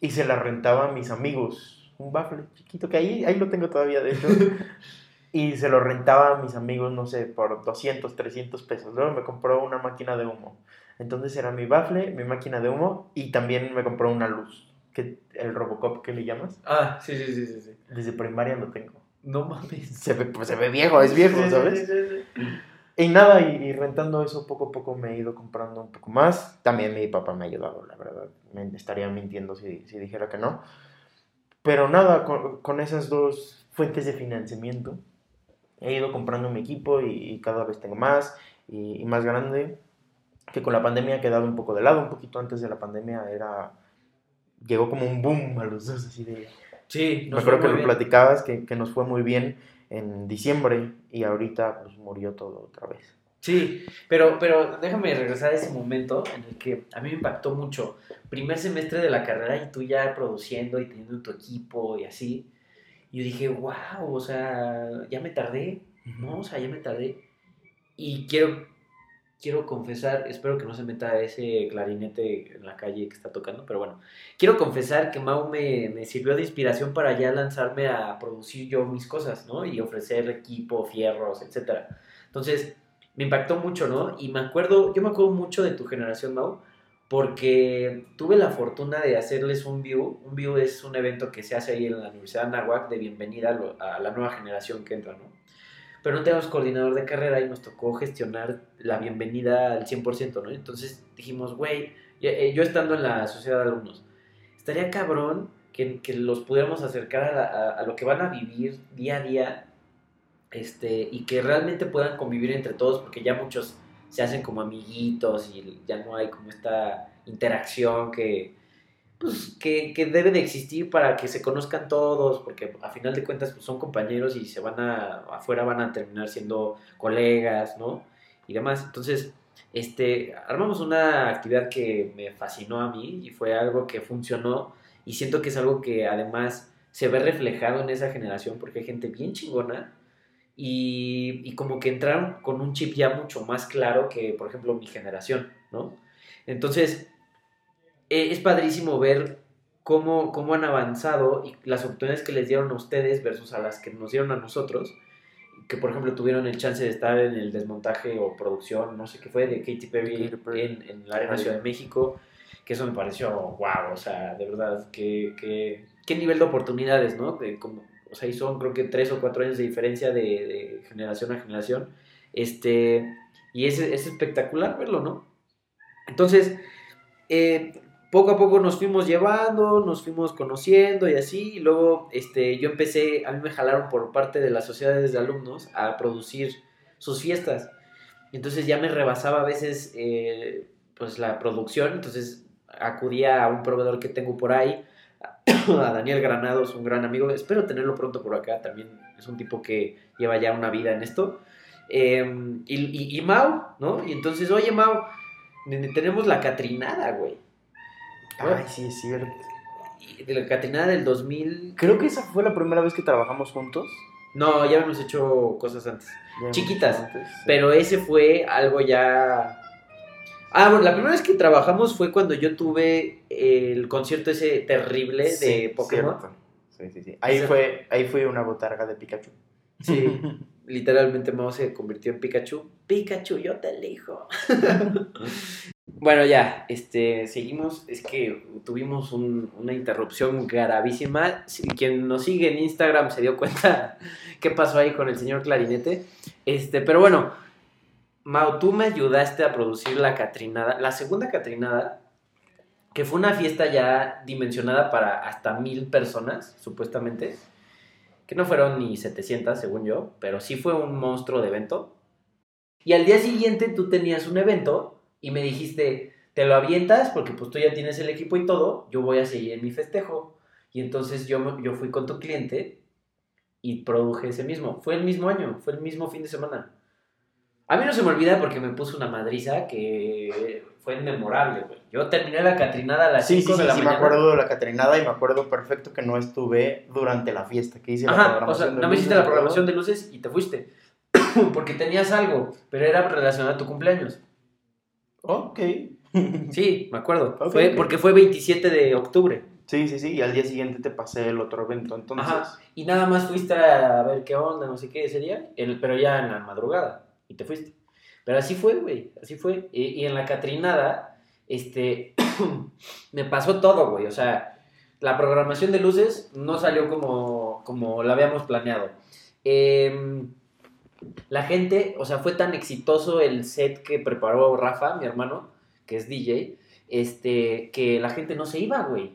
y se la rentaba a mis amigos. Un baffle chiquito que ahí, ahí lo tengo todavía, de hecho. y se lo rentaba a mis amigos, no sé, por 200, 300 pesos. Luego me compró una máquina de humo. Entonces era mi baffle, mi máquina de humo y también me compró una luz, que el Robocop que le llamas. Ah, sí, sí, sí, sí, sí. Desde primaria lo tengo. No mames. Se ve, pues se ve viejo, es viejo, Sí, ¿sabes? sí, sí, sí. Y nada, y, y rentando eso poco a poco me he ido comprando un poco más. También mi papá me ha ayudado, la verdad. Me estaría mintiendo si, si dijera que no. Pero nada, con, con esas dos fuentes de financiamiento he ido comprando mi equipo y, y cada vez tengo más y, y más grande. Que con la pandemia ha quedado un poco de lado. Un poquito antes de la pandemia era... Llegó como un boom a los dos, así de... Sí, Me nos acuerdo fue que muy lo bien. platicabas, que, que nos fue muy bien en diciembre y ahorita pues murió todo otra vez. Sí, pero, pero déjame regresar a ese momento en el que a mí me impactó mucho. Primer semestre de la carrera y tú ya produciendo y teniendo tu equipo y así. Y yo dije, wow, o sea, ya me tardé, ¿no? O sea, ya me tardé. Y quiero, quiero confesar, espero que no se meta ese clarinete en la calle que está tocando, pero bueno, quiero confesar que Mau me, me sirvió de inspiración para ya lanzarme a producir yo mis cosas, ¿no? Y ofrecer equipo, fierros, etcétera. Entonces, me impactó mucho, ¿no? Y me acuerdo, yo me acuerdo mucho de tu generación, Mau, porque tuve la fortuna de hacerles un view. Un view es un evento que se hace ahí en la Universidad de Anáhuac de bienvenida a la nueva generación que entra, ¿no? Pero no teníamos coordinador de carrera y nos tocó gestionar la bienvenida al 100%, ¿no? Entonces dijimos, güey, eh, yo estando en la sociedad de alumnos, estaría cabrón que, que los pudiéramos acercar a, la- a- a lo que van a vivir día a día este, y que realmente puedan convivir entre todos, porque ya muchos se hacen como amiguitos y ya no hay como esta interacción que, pues, que, que debe de existir para que se conozcan todos, porque a final de cuentas pues, son compañeros y se van a, afuera van a terminar siendo colegas, ¿no? Y demás. Entonces, este, armamos una actividad que me fascinó a mí y fue algo que funcionó y siento que es algo que además se ve reflejado en esa generación porque hay gente bien chingona y, y como que entraron con un chip ya mucho más claro que, por ejemplo, mi generación, ¿no? Entonces, eh, es padrísimo ver cómo, cómo han avanzado y las oportunidades que les dieron a ustedes versus a las que nos dieron a nosotros, que por ejemplo tuvieron el chance de estar en el desmontaje o producción, no sé qué fue, de Katy Perry. En, en la Arena Ciudad de México, que eso me pareció wow, o sea, de verdad, que, que, qué nivel de oportunidades, ¿no? De como, o sea, y son creo que tres o cuatro años de diferencia de, de generación a generación, este, y es, es espectacular verlo, ¿no? Entonces, eh, poco a poco nos fuimos llevando, nos fuimos conociendo y así, y luego este, yo empecé, a mí me jalaron por parte de las sociedades de alumnos a producir sus fiestas. Entonces ya me rebasaba a veces eh, pues la producción, entonces acudía a un proveedor que tengo por ahí, a Daniel Granados, un gran amigo, espero tenerlo pronto por acá, también es un tipo que lleva ya una vida en esto. Eh, y, y, ¿no? Y entonces, oye Mau, tenemos la Catrinada, güey. Ay, sí, es cierto. Y de la Catrinada del 2000. Creo que esa fue la primera vez que trabajamos juntos. No, ya habíamos hecho cosas antes. Ya Chiquitas, antes, sí. Pero ese fue algo ya. Ah, bueno, la primera vez que trabajamos fue cuando yo tuve el concierto ese terrible de Pokémon. cierto. Sí, sí, sí. Ahí Ese- fue, ahí fue una botarga de Pikachu. Sí, literalmente Mao se convirtió en Pikachu. Pikachu, yo te elijo. bueno, ya, este, seguimos. Es que tuvimos un- una interrupción gravísima. Si- Quien nos sigue en Instagram se dio cuenta qué pasó ahí con el señor Clarinete. Este, pero bueno, Mao, tú me ayudaste a producir la Catrinada, la segunda Catrinada, que fue una fiesta ya dimensionada para hasta mil personas, supuestamente que no fueron ni 700 según yo, pero sí fue un monstruo de evento. Y al día siguiente tú tenías un evento y me dijiste, te lo avientas porque pues tú ya tienes el equipo y todo, yo voy a seguir en mi festejo. Y entonces yo, me- yo fui con tu cliente y produje ese mismo. Fue el mismo año, fue el mismo fin de semana. A mí no se me olvida porque me puso una madriza que fue memorable, güey. Yo terminé la catrinada a las Sí, 5 sí, de sí, la sí, me mañana. acuerdo de la catrinada y me acuerdo perfecto que no estuve durante la fiesta, que hice la Ajá, o programación. sea, de no me hiciste la programación de luces y te fuiste. porque tenías algo, pero era relacionado a tu cumpleaños. Ok. Sí, me acuerdo. Fue porque fue 27 de octubre. Sí, sí, sí, y al día siguiente te pasé el otro evento, entonces... Ajá. Y nada más fuiste a ver qué onda, no sé qué ese día, el- pero ya en la madrugada. Y te fuiste. Pero así fue, güey. Así fue. Y, y en la Catrinada, este, me pasó todo, güey. O sea, la programación de luces no salió como, como la habíamos planeado. Em, la gente, o sea, fue tan exitoso el set que preparó Rafa, mi hermano, que es DJ, este, que la gente no se iba, güey.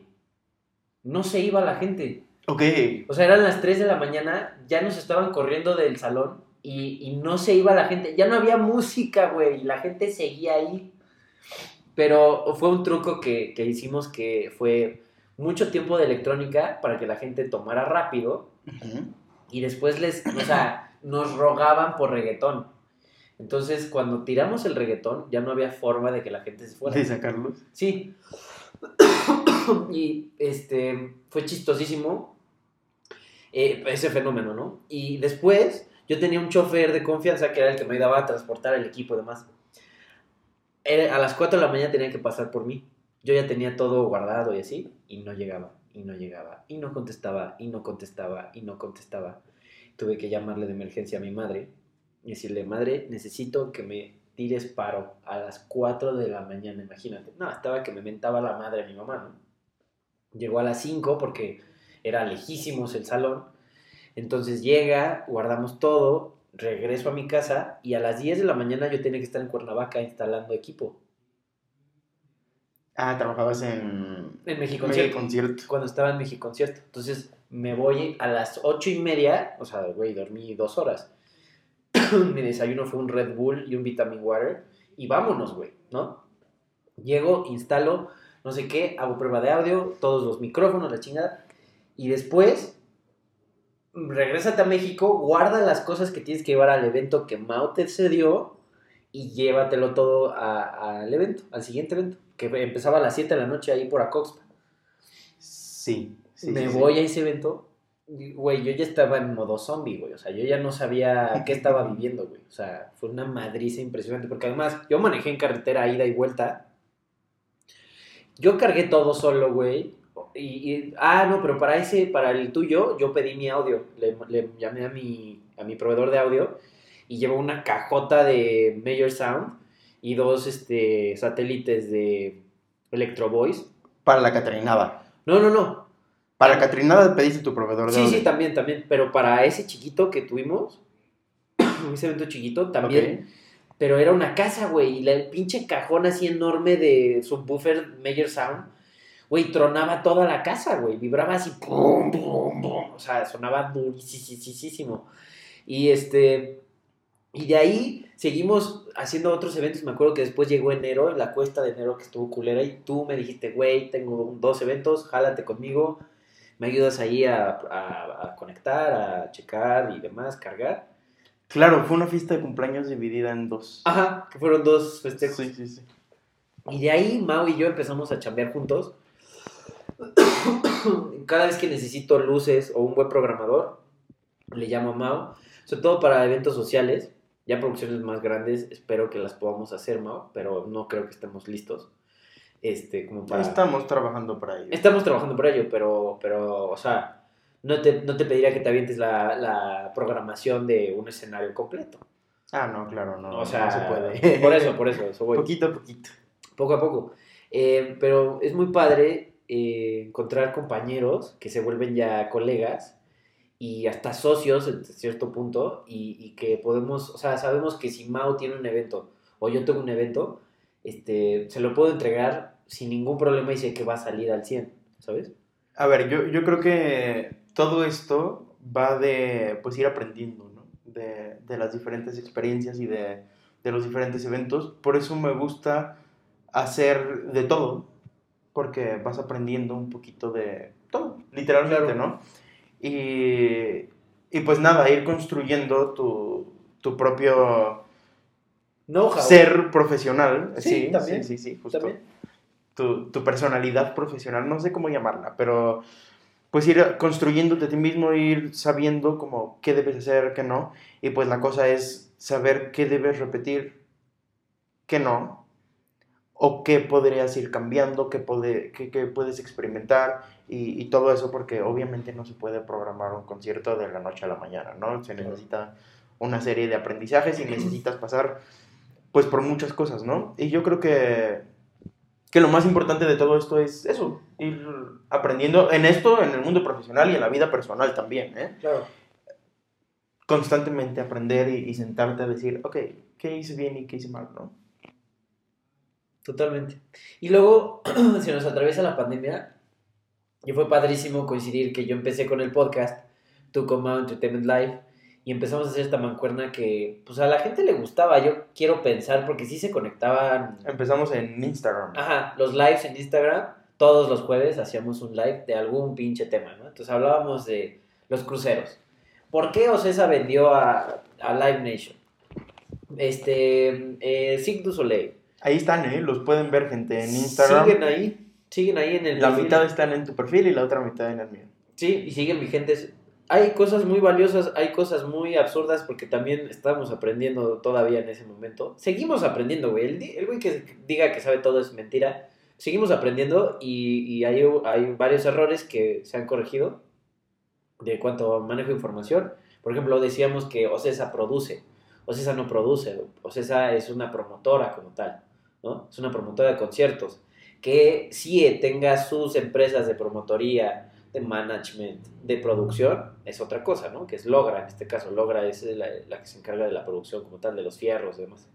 No se iba la gente. Ok. O sea, eran las 3 de la mañana, ya nos estaban corriendo del salón y, y no se iba la gente. Ya no había música, güey, y la gente seguía ahí. Pero fue un truco que, que hicimos que fue mucho tiempo de electrónica para que la gente tomara rápido y después les, o sea, nos rogaban por reggaetón. Entonces, cuando tiramos el reggaetón, ya no había forma de que la gente se fuera. De sacarlos. Sí. y este fue chistosísimo eh, ese fenómeno, ¿no? Y después yo tenía un chofer de confianza que era el que me ayudaba a transportar el equipo y demás. Era- a las 4 de la mañana tenía que pasar por mí. Yo ya tenía todo guardado y así, y no llegaba, y no llegaba, y no contestaba, y no contestaba, y no contestaba. Tuve que llamarle de emergencia a mi madre y decirle, madre, necesito que me tires paro a las 4 de la mañana, imagínate. No, estaba que me mentaba la madre a mi mamá, ¿no? Llegó a las 5 porque era lejísimos el salón. Entonces llega, guardamos todo, regreso a mi casa y a las 10 de la mañana yo tenía que estar en Cuernavaca instalando equipo. Ah, trabajabas en... En México Mega Concierto. concierto. Cuando estaba en México Concierto. Entonces me voy a las 8 y media, o sea, güey, dormí dos horas. Mi desayuno fue un Red Bull y un Vitamin Water. Y vámonos, güey, ¿no? Llego, instalo, no sé qué, hago prueba de audio, todos los micrófonos, la chingada. Y después, regrésate a México, guarda las cosas que tienes que llevar al evento que Mao te cedió y llévatelo todo al evento, al siguiente evento, que empezaba a las 7 de la noche ahí por Acoxpa. Sí. Sí, me sí, sí. voy a ese evento, güey, yo ya estaba en modo zombie, güey. O sea, yo ya no sabía qué estaba viviendo, güey. O sea, fue una madriza impresionante. Porque además, yo manejé en carretera ida y vuelta. Yo cargué todo solo, güey. Y, y- ah, no, pero para ese, para el tuyo, yo pedí mi audio. Le, le llamé a mi, a mi proveedor de audio y llevo una cajota de Major Sound y dos este, satélites de Electro Voice. Para la Catrinada. No, no, no. Para la Catrinada pediste tu proveedor de Sí, audio. sí, también, también. Pero para ese chiquito que tuvimos, ese evento chiquito, también. Pero era una casa, güey. Y la- el pinche cajón así enorme de subwoofer Major Sound, güey, tronaba toda la casa, güey. Vibraba así, pum, pum, pum. O sea, sonaba durísimo. Y este. Y de ahí seguimos haciendo otros eventos. Me acuerdo que después llegó enero, la cuesta de enero que estuvo culera. Y tú me dijiste, güey, tengo dos eventos, jálate conmigo. Me ayudas ahí a, a- a conectar, a checar y demás, cargar. Claro, fue una fiesta de cumpleaños dividida en dos. Ajá, que fueron dos festejos. Sí, sí, sí. Y de ahí Mau y yo empezamos a chambear juntos. Cada vez que necesito luces o un buen programador, le llamo a Mau. Sobre todo para eventos sociales. Ya producciones más grandes, espero que las podamos hacer, Mau, pero no creo que estemos listos. Este, como para... Estamos trabajando para ello. Estamos trabajando por ello, pero, pero o sea, no te, no te pediría que te avientes la, la programación de un escenario completo. Ah, no, claro, no. o sea, no se puede. Por eso, por eso, eso voy. Poquito a poquito. Poco a poco. Eh, pero es muy padre eh, encontrar compañeros que se vuelven ya colegas y hasta socios en cierto punto y, y que podemos, o sea, sabemos que si Mao tiene un evento o yo tengo un evento, este, se lo puedo entregar sin ningún problema y sé que va a salir al 100, ¿sabes? A ver, yo, yo creo que todo esto va de pues ir aprendiendo, ¿no? De, de las diferentes experiencias y de, de los diferentes eventos. Por eso me gusta hacer de todo, porque vas aprendiendo un poquito de todo, literalmente, Claro. ¿no? Y, y pues nada, ir construyendo tu, tu propio ser profesional. Sí, Sí, también, Sí, sí, sí, justo. También. Tu, tu personalidad profesional, no sé cómo llamarla, pero pues ir construyéndote a ti mismo, ir sabiendo como qué debes hacer, qué no. Y pues la cosa es saber qué debes repetir, qué no, o qué podrías ir cambiando, qué, pode- qué- qué puedes experimentar y, y todo eso, porque obviamente no se puede programar un concierto de la noche a la mañana, ¿no? Se necesita una serie de aprendizajes y necesitas pasar pues por muchas cosas, ¿no? Y yo creo que, que lo más importante de todo esto es eso, ir aprendiendo en esto, en el mundo profesional y en la vida personal también, ¿eh? Claro. Constantemente aprender y, y sentarte a decir, ok, ¿qué hice bien y qué hice mal, no? Totalmente. Y luego se nos atraviesa la pandemia y fue padrísimo coincidir que yo empecé con el podcast, tú con Mao Entertainment Live, y empezamos a hacer esta mancuerna que pues a la gente le gustaba, yo quiero pensar, porque sí se conectaban, Empezamos en Instagram. ajá, los lives en Instagram, todos los jueves hacíamos un live de algún pinche tema, ¿no? Entonces hablábamos de los cruceros. ¿Por qué Ocesa vendió a, a Live Nation? Este, eh, Cirque du Soleil. Ahí están, ¿eh? Los pueden ver, gente, en Instagram. Siguen ahí, siguen ahí en el La perfil. mitad están en tu perfil y la otra mitad en el mío. Sí, y siguen vigentes. Hay cosas muy valiosas, hay cosas muy absurdas porque también estábamos aprendiendo todavía en ese momento. Seguimos aprendiendo, güey. El, el güey que diga que sabe todo es mentira. Seguimos aprendiendo y, y hay, hay varios errores que se han corregido de cuanto manejo información. Por ejemplo, decíamos que Ocesa produce. Ocesa no produce. Ocesa es una promotora como tal, ¿no? Es una promotora de conciertos. Que sí tenga sus empresas de promotoría, de management, de producción, es otra cosa, ¿no? Que es Logra, en este caso. Logra es la, la que se encarga de la producción como tal, de los fierros y demás.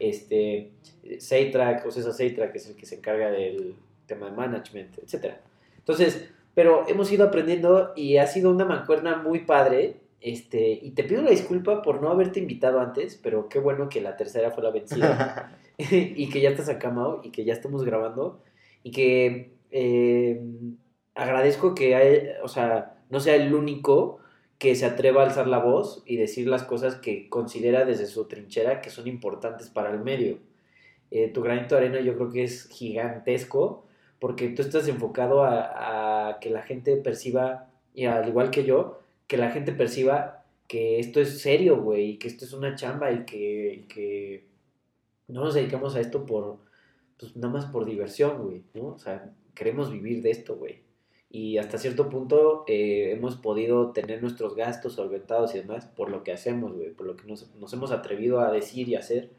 Este, Seitrack, o sea, Seitrack es el que se encarga del tema de management, etc. Entonces, pero hemos ido aprendiendo y ha sido una mancuerna muy padre. Este, y te pido la disculpa por no haberte invitado antes, pero qué bueno que la tercera fue la vencida. y que ya estás acá, Mau, y que ya estamos grabando, y que eh, agradezco que sea, no sea el único que se atreva a alzar la voz y decir las cosas que considera desde su trinchera que son importantes para el medio. Eh, tu granito de arena yo creo que es gigantesco porque tú estás enfocado a, que la gente perciba, y al igual que yo, que la gente perciba que esto es serio, güey, y que esto es una chamba y que, que no nos dedicamos a esto por, pues nada más por diversión, güey, ¿no? O sea, queremos vivir de esto, güey. Y hasta cierto punto eh, hemos podido tener nuestros gastos solventados y demás por lo que hacemos, güey, por lo que nos, hemos atrevido a decir y hacer.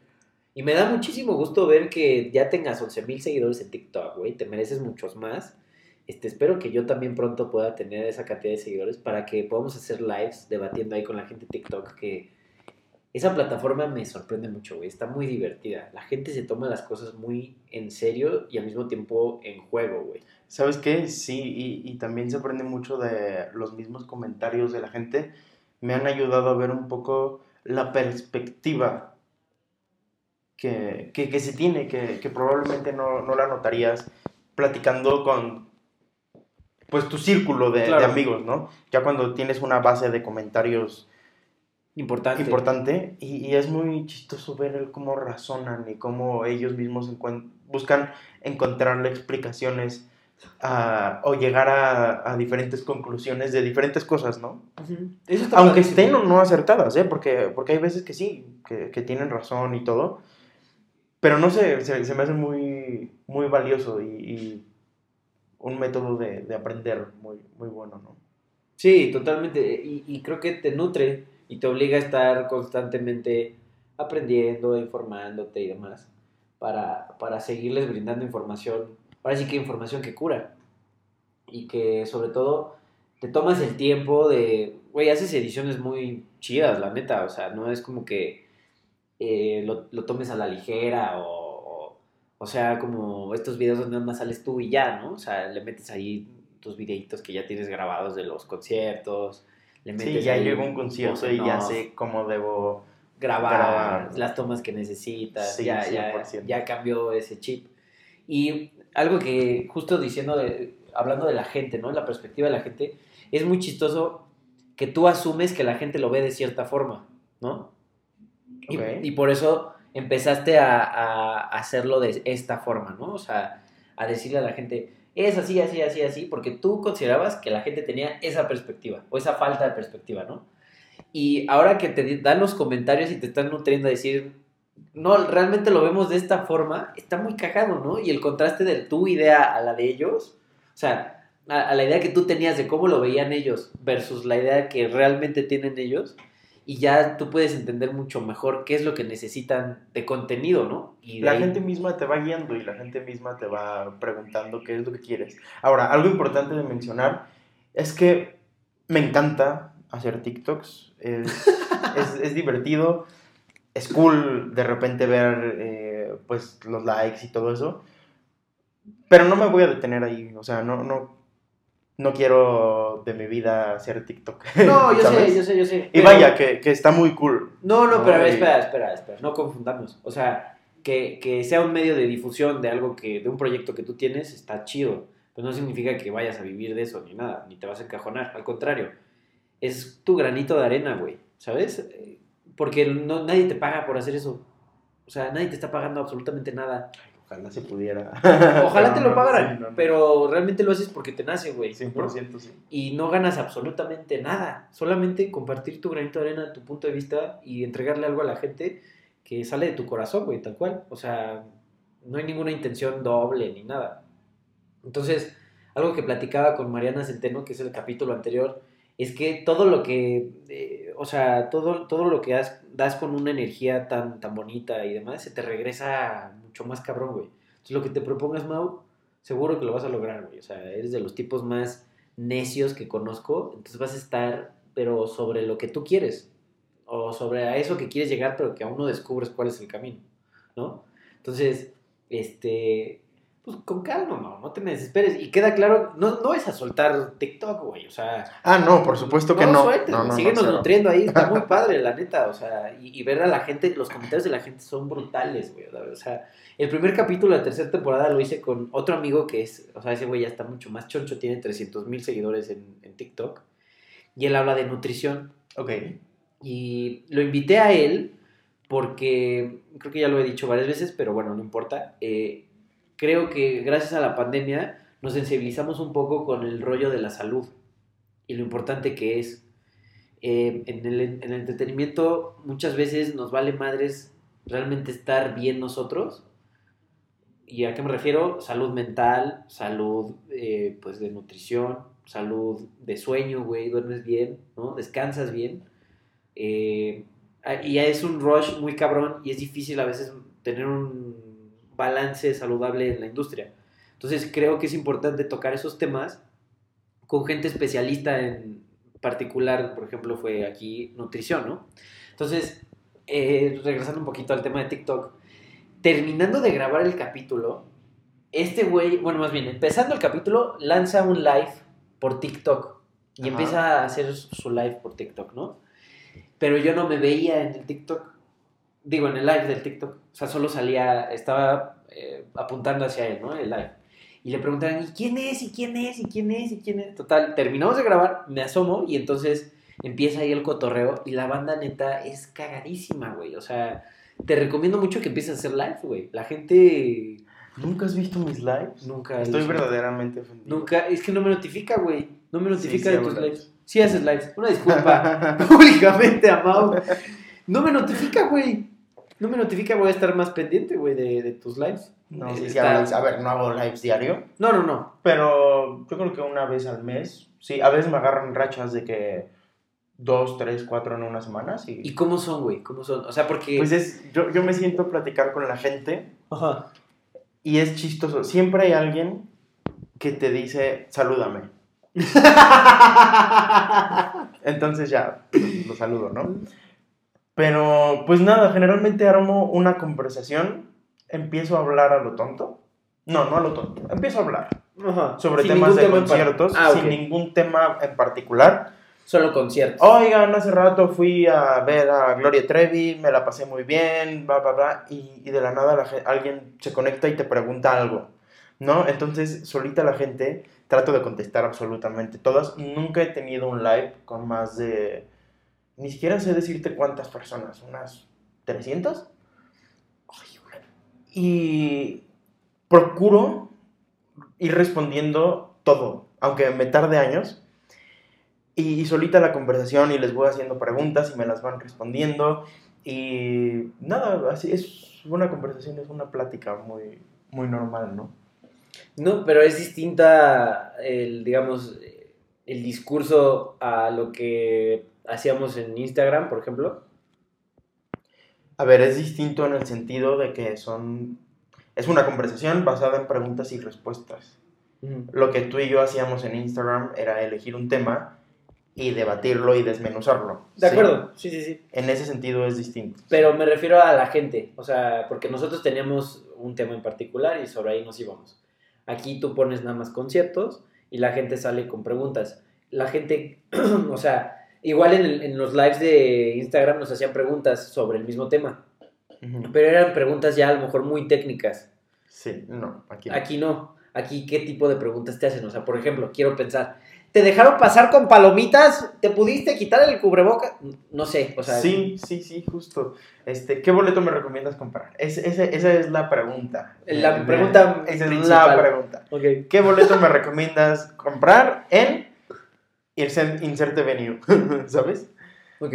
Y me da muchísimo gusto ver que ya tengas 11 mil seguidores en TikTok, güey, te mereces muchos más. Este, espero que yo también pronto pueda tener esa cantidad de seguidores para que podamos hacer lives debatiendo ahí con la gente TikTok que esa plataforma me sorprende mucho, güey. Está muy divertida. La gente se toma las cosas muy en serio y al mismo tiempo en juego, güey. ¿Sabes qué? Sí, y, y también se aprende mucho de los mismos comentarios de la gente. Me han ayudado a ver un poco la perspectiva que, que, que se tiene, que, que probablemente no, no la notarías platicando con pues tu círculo de, de amigos, ¿no? Ya cuando tienes una base de comentarios Importante. importante y, y es muy chistoso ver el cómo razonan y cómo ellos mismos encuen- buscan encontrarle explicaciones a- o llegar a, a diferentes conclusiones de diferentes cosas, ¿no? Ujú. Eso está Aunque estén o no acertadas, ¿eh? Porque, porque hay veces que sí, que, que tienen razón y todo, pero no sé, se, se me hace muy, muy valioso y, y un método de, de aprender muy, muy bueno, ¿no? Sí, totalmente. Y, y creo que te nutre y te obliga a estar constantemente aprendiendo, informándote y demás para, para seguirles brindando información. Ahora sí que información que cura. Y que sobre todo te tomas el tiempo de, güey, haces ediciones muy chidas, la neta. O sea, no es como que eh, lo, lo tomes a la ligera o, o, o sea, como estos videos donde nada más sales tú y ya, ¿no? O sea, le metes ahí tus videitos que ya tienes grabados de los conciertos. Le metes Sí, ya ahí llegó un concierto y ya sé cómo debo... grabar, grabar. las tomas que necesitas. Sí, ya, ya, 100%. ya cambió ese chip. Y algo que, justo diciendo, de- hablando de la gente, ¿no? La perspectiva de la gente, es muy chistoso que tú asumes que la gente lo ve de cierta forma, ¿no? Y, Ok. y por eso empezaste a, a hacerlo de esta forma, ¿no? O sea, a decirle a la gente, es así, así, así, así, porque tú considerabas que la gente tenía esa perspectiva o esa falta de perspectiva, ¿no? Y ahora que te dan los comentarios y te están nutriendo a decir, no, realmente lo vemos de esta forma, está muy cagado, ¿no? Y el contraste de tu idea a la de ellos, o sea, a la idea que tú tenías de cómo lo veían ellos versus la idea que realmente tienen ellos, y ya tú puedes entender mucho mejor qué es lo que necesitan de contenido, ¿no? Y La ahí- gente misma te va guiando y la gente misma te va preguntando qué es lo que quieres. Ahora, algo importante de mencionar es que me encanta hacer TikToks. Es, es, es divertido. Es cool de repente ver eh, pues los likes y todo eso. Pero no me voy a detener ahí. O sea, no, no, no quiero de mi vida hacer TikTok. No, yo ¿sabes? sé, yo sé, yo sé. Y vaya, que, que está muy cool. No, no, pero a ver, Ay. espera, espera, espera, no confundamos. O sea, que, que sea un medio de difusión de algo que, de un proyecto que tú tienes, está chido. Pero no significa que vayas a vivir de eso ni nada, ni te vas a encajonar. Al contrario, es tu granito de arena, güey, ¿sabes? Eh, Porque no, nadie te paga por hacer eso. O sea, nadie te está pagando absolutamente nada. Ojalá se pudiera. Ojalá te lo pagaran, sí, no, no. pero realmente lo haces porque te nace, güey. ¿no? 100% sí. y no ganas absolutamente nada. Solamente compartir tu granito de arena, tu punto de vista y entregarle algo a la gente que sale de tu corazón, güey, tal cual. O sea, no hay ninguna intención doble ni nada. Entonces, algo que platicaba con Mariana Centeno, que es el capítulo anterior, es que todo lo que, eh, o sea, todo, todo lo que das, das con una energía tan, tan bonita y demás, se te regresa mucho más cabrón, güey. Entonces, lo que te propongas, Mau, seguro que lo vas a lograr, güey. O sea, eres de los tipos más necios que conozco, entonces vas a estar, pero sobre lo que tú quieres, o sobre a eso que quieres llegar, pero que aún no descubres cuál es el camino, ¿no? Entonces, este, pues con calma, no, no te me desesperes. Y queda claro, no, no es a soltar TikTok, güey, o sea, Ah, no, por supuesto que no. sueltes, no, güey, no, no, síguenos nutriendo ahí, está muy padre, la neta, o sea, y, y ver a la gente, los comentarios de la gente son brutales, güey, o sea, el primer capítulo de la tercera temporada lo hice con otro amigo que es, o sea, ese güey ya está mucho más choncho, tiene 300 mil seguidores en, en TikTok, y él habla de nutrición, Ok. y lo invité a él porque, creo que ya lo he dicho varias veces, pero bueno, no importa. eh, creo que gracias a la pandemia nos sensibilizamos un poco con el rollo de la salud y lo importante que es. Eh, en, el, en el entretenimiento muchas veces nos vale madres realmente estar bien nosotros. ¿Y a qué me refiero? Salud mental, salud eh, pues de nutrición, salud de sueño, güey, duermes bien, ¿no? Descansas bien. Eh, y ya es un rush muy cabrón y es difícil a veces tener un balance saludable en la industria. Entonces creo que es importante tocar esos temas con gente especialista en particular, por ejemplo, fue aquí nutrición, ¿no? Entonces, eh, regresando un poquito al tema de TikTok, terminando de grabar el capítulo, este güey, bueno, más bien, empezando el capítulo, lanza un live por TikTok y Ajá. empieza a hacer su live por TikTok, ¿no? Pero yo no me veía en el TikTok, digo, en el live del TikTok, o sea, solo salía, estaba eh, apuntando hacia él, ¿no? El live. Y le preguntaban, ¿y quién es? ¿Y quién es? ¿Y quién es? ¿Y quién es? Total, terminamos de grabar, me asomo y entonces empieza ahí el cotorreo y la banda neta es cagadísima, güey. O sea, te recomiendo mucho que empieces a hacer live, güey. La gente ¿Nunca has visto mis lives? nunca... Estoy verdaderamente ofendido. Nunca, es que no me notifica, güey. No me notifica sí de hago tus lives. lives. Sí haces lives. Una disculpa públicamente a Mau. No me notifica, güey. No me notifica, voy a estar más pendiente, güey, de, de tus lives. No, sí, sí Está-. A ver, no hago lives diario, No, no, no. pero yo creo que una vez al mes. Sí, a veces me agarran rachas de que dos, tres, cuatro en una semana. Sí. ¿Y cómo son, güey? ¿Cómo son? O sea, porque... Pues es, yo, yo me siento a platicar con la gente Ajá. y es chistoso. Siempre hay alguien que te dice, salúdame. Entonces ya, pues, lo saludo, ¿no? Pero, pues nada, generalmente armo una conversación, empiezo a hablar a lo tonto. No, no a lo tonto, empiezo a hablar Ajá. sobre Sin temas de tema conciertos, Ah, sin ningún tema en particular. Solo conciertos. Oigan, hace rato fui a ver a Gloria Trevi, me la pasé muy bien, bla, bla, bla, y, y de la nada la alguien se conecta y te pregunta algo. ¿no? Entonces, solita la gente, trato de contestar absolutamente todas. Nunca he tenido un live con más de, ni siquiera sé decirte cuántas personas, unas 300. Ay, güey. Y procuro ir respondiendo todo, aunque me tarde años. Y, y solita la conversación y les voy haciendo preguntas y me las van respondiendo. Y nada, así es una conversación, es una plática muy, muy normal, ¿no? No, pero es distinta el, digamos, el discurso a lo que hacíamos en Instagram, por ejemplo. A ver, es distinto en el sentido de que son... Es una conversación basada en preguntas y respuestas. Lo que tú y yo hacíamos en Instagram era elegir un tema y debatirlo y desmenuzarlo. De ¿sí? acuerdo, sí, sí, sí. En ese sentido es distinto. Pero me refiero a la gente, o sea, porque nosotros teníamos un tema en particular y sobre ahí nos íbamos. Aquí tú pones nada más conciertos y la gente sale con preguntas. La gente, o sea, igual en, el- en los lives de Instagram nos hacían preguntas sobre el mismo tema, Ujú. pero eran preguntas ya a lo mejor muy técnicas. Sí, no, aquí no. Aquí no. Aquí, ¿qué tipo de preguntas te hacen? O sea, por ejemplo, quiero pensar, ¿te dejaron pasar con palomitas? ¿Te pudiste quitar el cubreboca? No sé, o sea. sí, sí, sí, justo. Este, ¿Qué boleto me recomiendas comprar? Es- ese- esa es la pregunta. La pregunta Esa es principal. la pregunta. Ok. ¿Qué boleto me recomiendas comprar en Inserte Venue? ¿Sabes? Ok.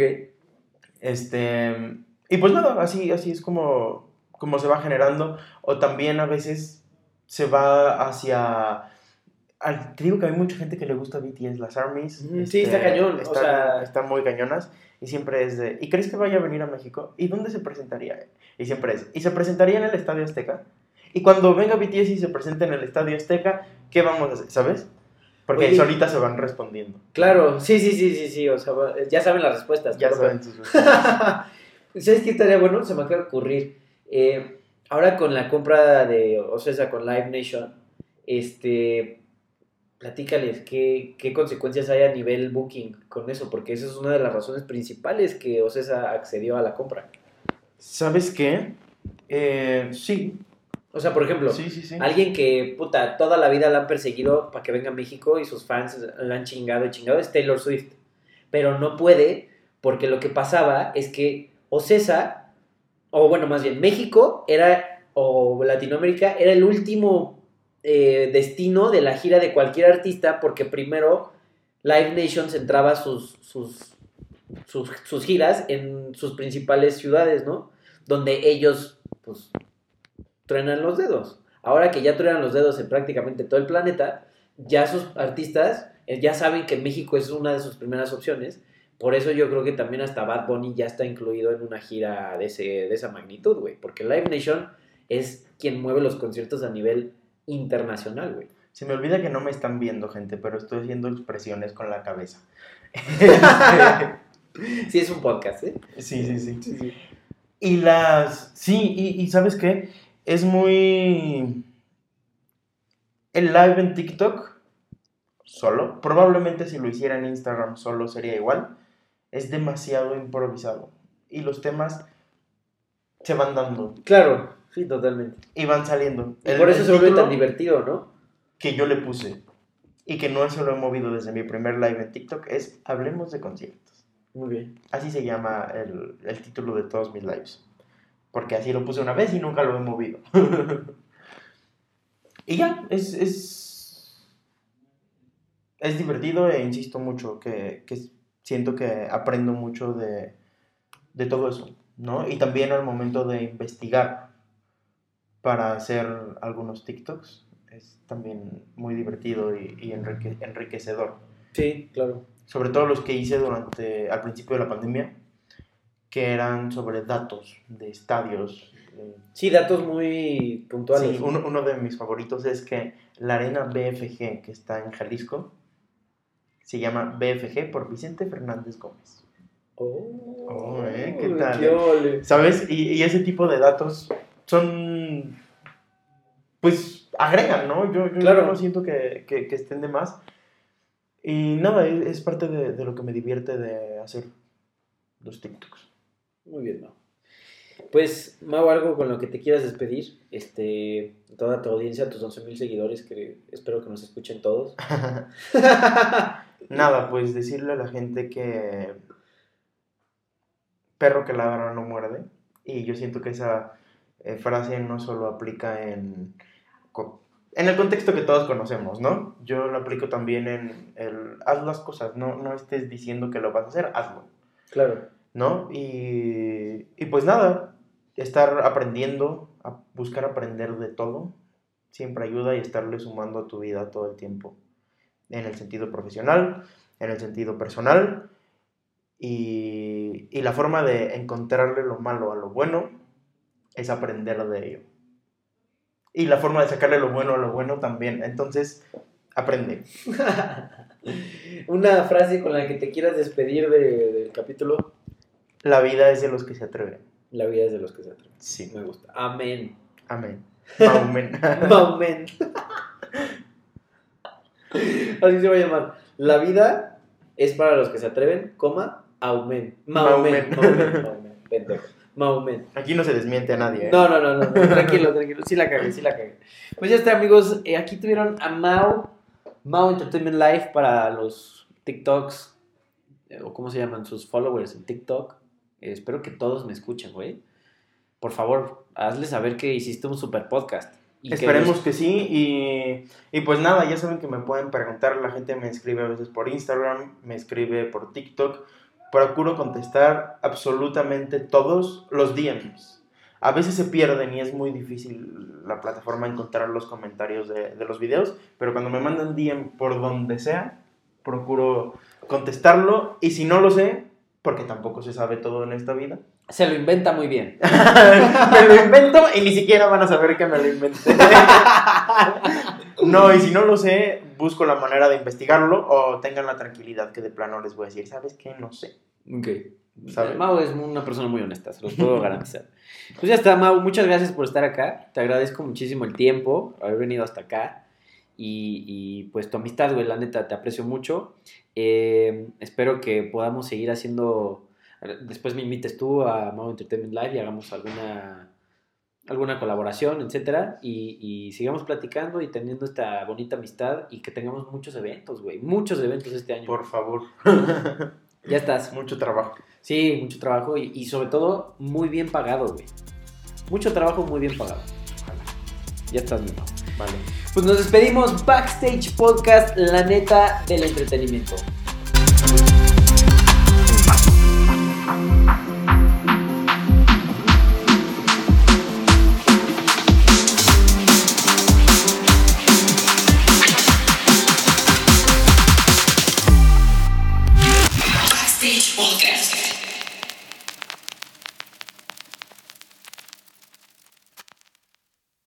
Este, y pues nada, así, así es como, como se va generando. O también a veces se va hacia... al- te digo que hay mucha gente que le gusta BTS, las ARMYs. Ujú, sí, está cañón, o Están, sea- están muy cañonas. Y siempre es de... ¿Y crees que vaya a venir a México? ¿Y dónde se presentaría? Y siempre es... ¿Y se presentaría en el Estadio Azteca? Y cuando venga BTS y se presente en el Estadio Azteca, ¿qué vamos a hacer? ¿Sabes? Porque Oye. solitas se van respondiendo. Claro, sí, sí, sí, sí, sí, o sea, ya saben las respuestas. Ya saben sus respuestas. ¿Sabes qué estaría bueno? Se me acaba de ocurrir. Eh, ahora con la compra de Ocesa con Live Nation, este, platícales qué, qué consecuencias hay a nivel booking con eso, porque esa es una de las razones principales que Ocesa accedió a la compra. ¿Sabes qué? Eh, sí, O sea, por ejemplo, sí, sí, sí. alguien que, puta, toda la vida la han perseguido para que venga a México y sus fans la han chingado y chingado es Taylor Swift. Pero no puede porque lo que pasaba es que Ocesa, o bueno, más bien México era, o Latinoamérica, era el último eh, destino de la gira de cualquier artista porque primero Live Nation centraba sus, sus, sus, sus giras en sus principales ciudades, ¿no? Donde ellos, pues, truenan los dedos. Ahora que ya truenan los dedos en prácticamente todo el planeta, ya sus artistas eh, ya saben que México es una de sus primeras opciones. Por eso yo creo que también hasta Bad Bunny ya está incluido en una gira de, ese, de esa magnitud, güey. Porque Live Nation es quien mueve los conciertos a nivel internacional, güey. Se me olvida que no me están viendo, gente, pero estoy haciendo expresiones con la cabeza. Sí, es un podcast, ¿eh? sí, sí, sí. Y las... Sí, y, y ¿sabes qué? Es muy... El live en TikTok, solo, probablemente si lo hiciera en Instagram solo sería igual, es demasiado improvisado. Y los temas se van dando Claro, sí, totalmente. y van saliendo. Y El- por eso se vuelve tan divertido, ¿no? que yo le puse y que no se lo he movido desde mi primer live en TikTok es Hablemos de conciertos. Muy bien. Así se llama el, el título de todos mis lives. Porque así lo puse una vez y nunca lo he movido. y ya, es, es, es divertido e insisto mucho que, que siento que aprendo mucho de, de todo eso, ¿no? Y también al momento de investigar para hacer algunos TikToks es también muy divertido y, y enrique- enriquecedor Sí, claro. sobre todo los que hice durante al principio de la pandemia, que eran sobre datos de estadios. eh, Sí, datos muy puntuales. Sí, uno, uno de mis favoritos es que la arena BFG, que está en Jalisco, se llama BFG por Vicente Fernández Gómez. Oh, Oh, ¿eh? ¿Qué tal, qué ole. ¿Sabes? Y, y ese tipo de datos son, pues, agregan, ¿no? Yo, yo Claro. no siento que, que- que estén de más. Y nada, es, es parte de, de lo que me divierte de hacer los TikToks. Muy bien, ¿no? Pues, Mau, algo con lo que te quieras despedir. Este, toda tu audiencia, tus 11.000 seguidores, que espero que nos escuchen todos. Nada, pues decirle a la gente que perro que ladra no muerde. Y yo siento que esa eh, frase no solo aplica en, en el contexto que todos conocemos, ¿no? Yo lo aplico también en el haz las cosas, no, no estés diciendo que lo vas a hacer, hazlo, Claro. ¿No? Y, y pues nada, estar aprendiendo, a buscar aprender de todo, siempre ayuda y estarle sumando a tu vida todo el tiempo, en el sentido profesional, en el sentido personal, y, y la forma de encontrarle lo malo a lo bueno es aprender de ello. Y la forma de sacarle lo bueno a lo bueno también. Entonces, aprende. Una frase con la que te quieras despedir de- del capítulo. La vida es de los que se atreven. La vida es de los que se atreven. Sí. Me gusta. Amén. Amén. Amén. Amén. Así se va a llamar. La vida es para los que se atreven, coma, aumen. Maumen. Maumen. Maumen. Maumen. Pendejo. Maumen. Aquí no se desmiente a nadie. ¿eh? No, no, no, no, no, tranquilo, tranquilo. Sí la cagué, sí la cagué. Pues ya está, amigos. Eh, aquí tuvieron a Mau, Mau Entertainment Live para los TikToks, eh, o cómo se llaman, sus followers en TikTok. Espero que todos me escuchen, güey. Por favor, hazles saber que hiciste un super podcast. Y que Esperemos los- que sí. Y, y pues nada, ya saben que me pueden preguntar. La gente me escribe a veces por Instagram, me escribe por TikTok. Procuro contestar absolutamente todos los DMs. A veces se pierden y es muy difícil la plataforma encontrar los comentarios de, de los videos. Pero cuando me mandan DM por donde sea, procuro contestarlo. Y si no lo sé, porque tampoco se sabe todo en esta vida, Se lo inventa muy bien. me lo invento y ni siquiera van a saber que me lo inventé. No, y si no lo sé, busco la manera de investigarlo o tengan la tranquilidad que de plano les voy a decir, ¿sabes qué? No sé. Ok. ¿Sabe? Mau es una persona muy honesta, se los puedo garantizar. Pues ya está, Mau, muchas gracias por estar acá. Te agradezco muchísimo el tiempo, haber venido hasta acá. Y, y, pues tu amistad, güey, la neta, te aprecio mucho. Eh, espero que podamos seguir haciendo. Después me invites tú a Mau Entertainment Live y hagamos alguna, alguna colaboración, etcétera. Y, y sigamos platicando y teniendo esta bonita amistad y que tengamos muchos eventos, güey. Muchos eventos este año. Por favor. Ya estás. Mucho trabajo. Sí, mucho trabajo y, y sobre todo muy bien pagado, güey. Mucho trabajo muy bien pagado. Ya estás, mi. Vale. Pues nos despedimos. Backstage Podcast, la neta del entretenimiento.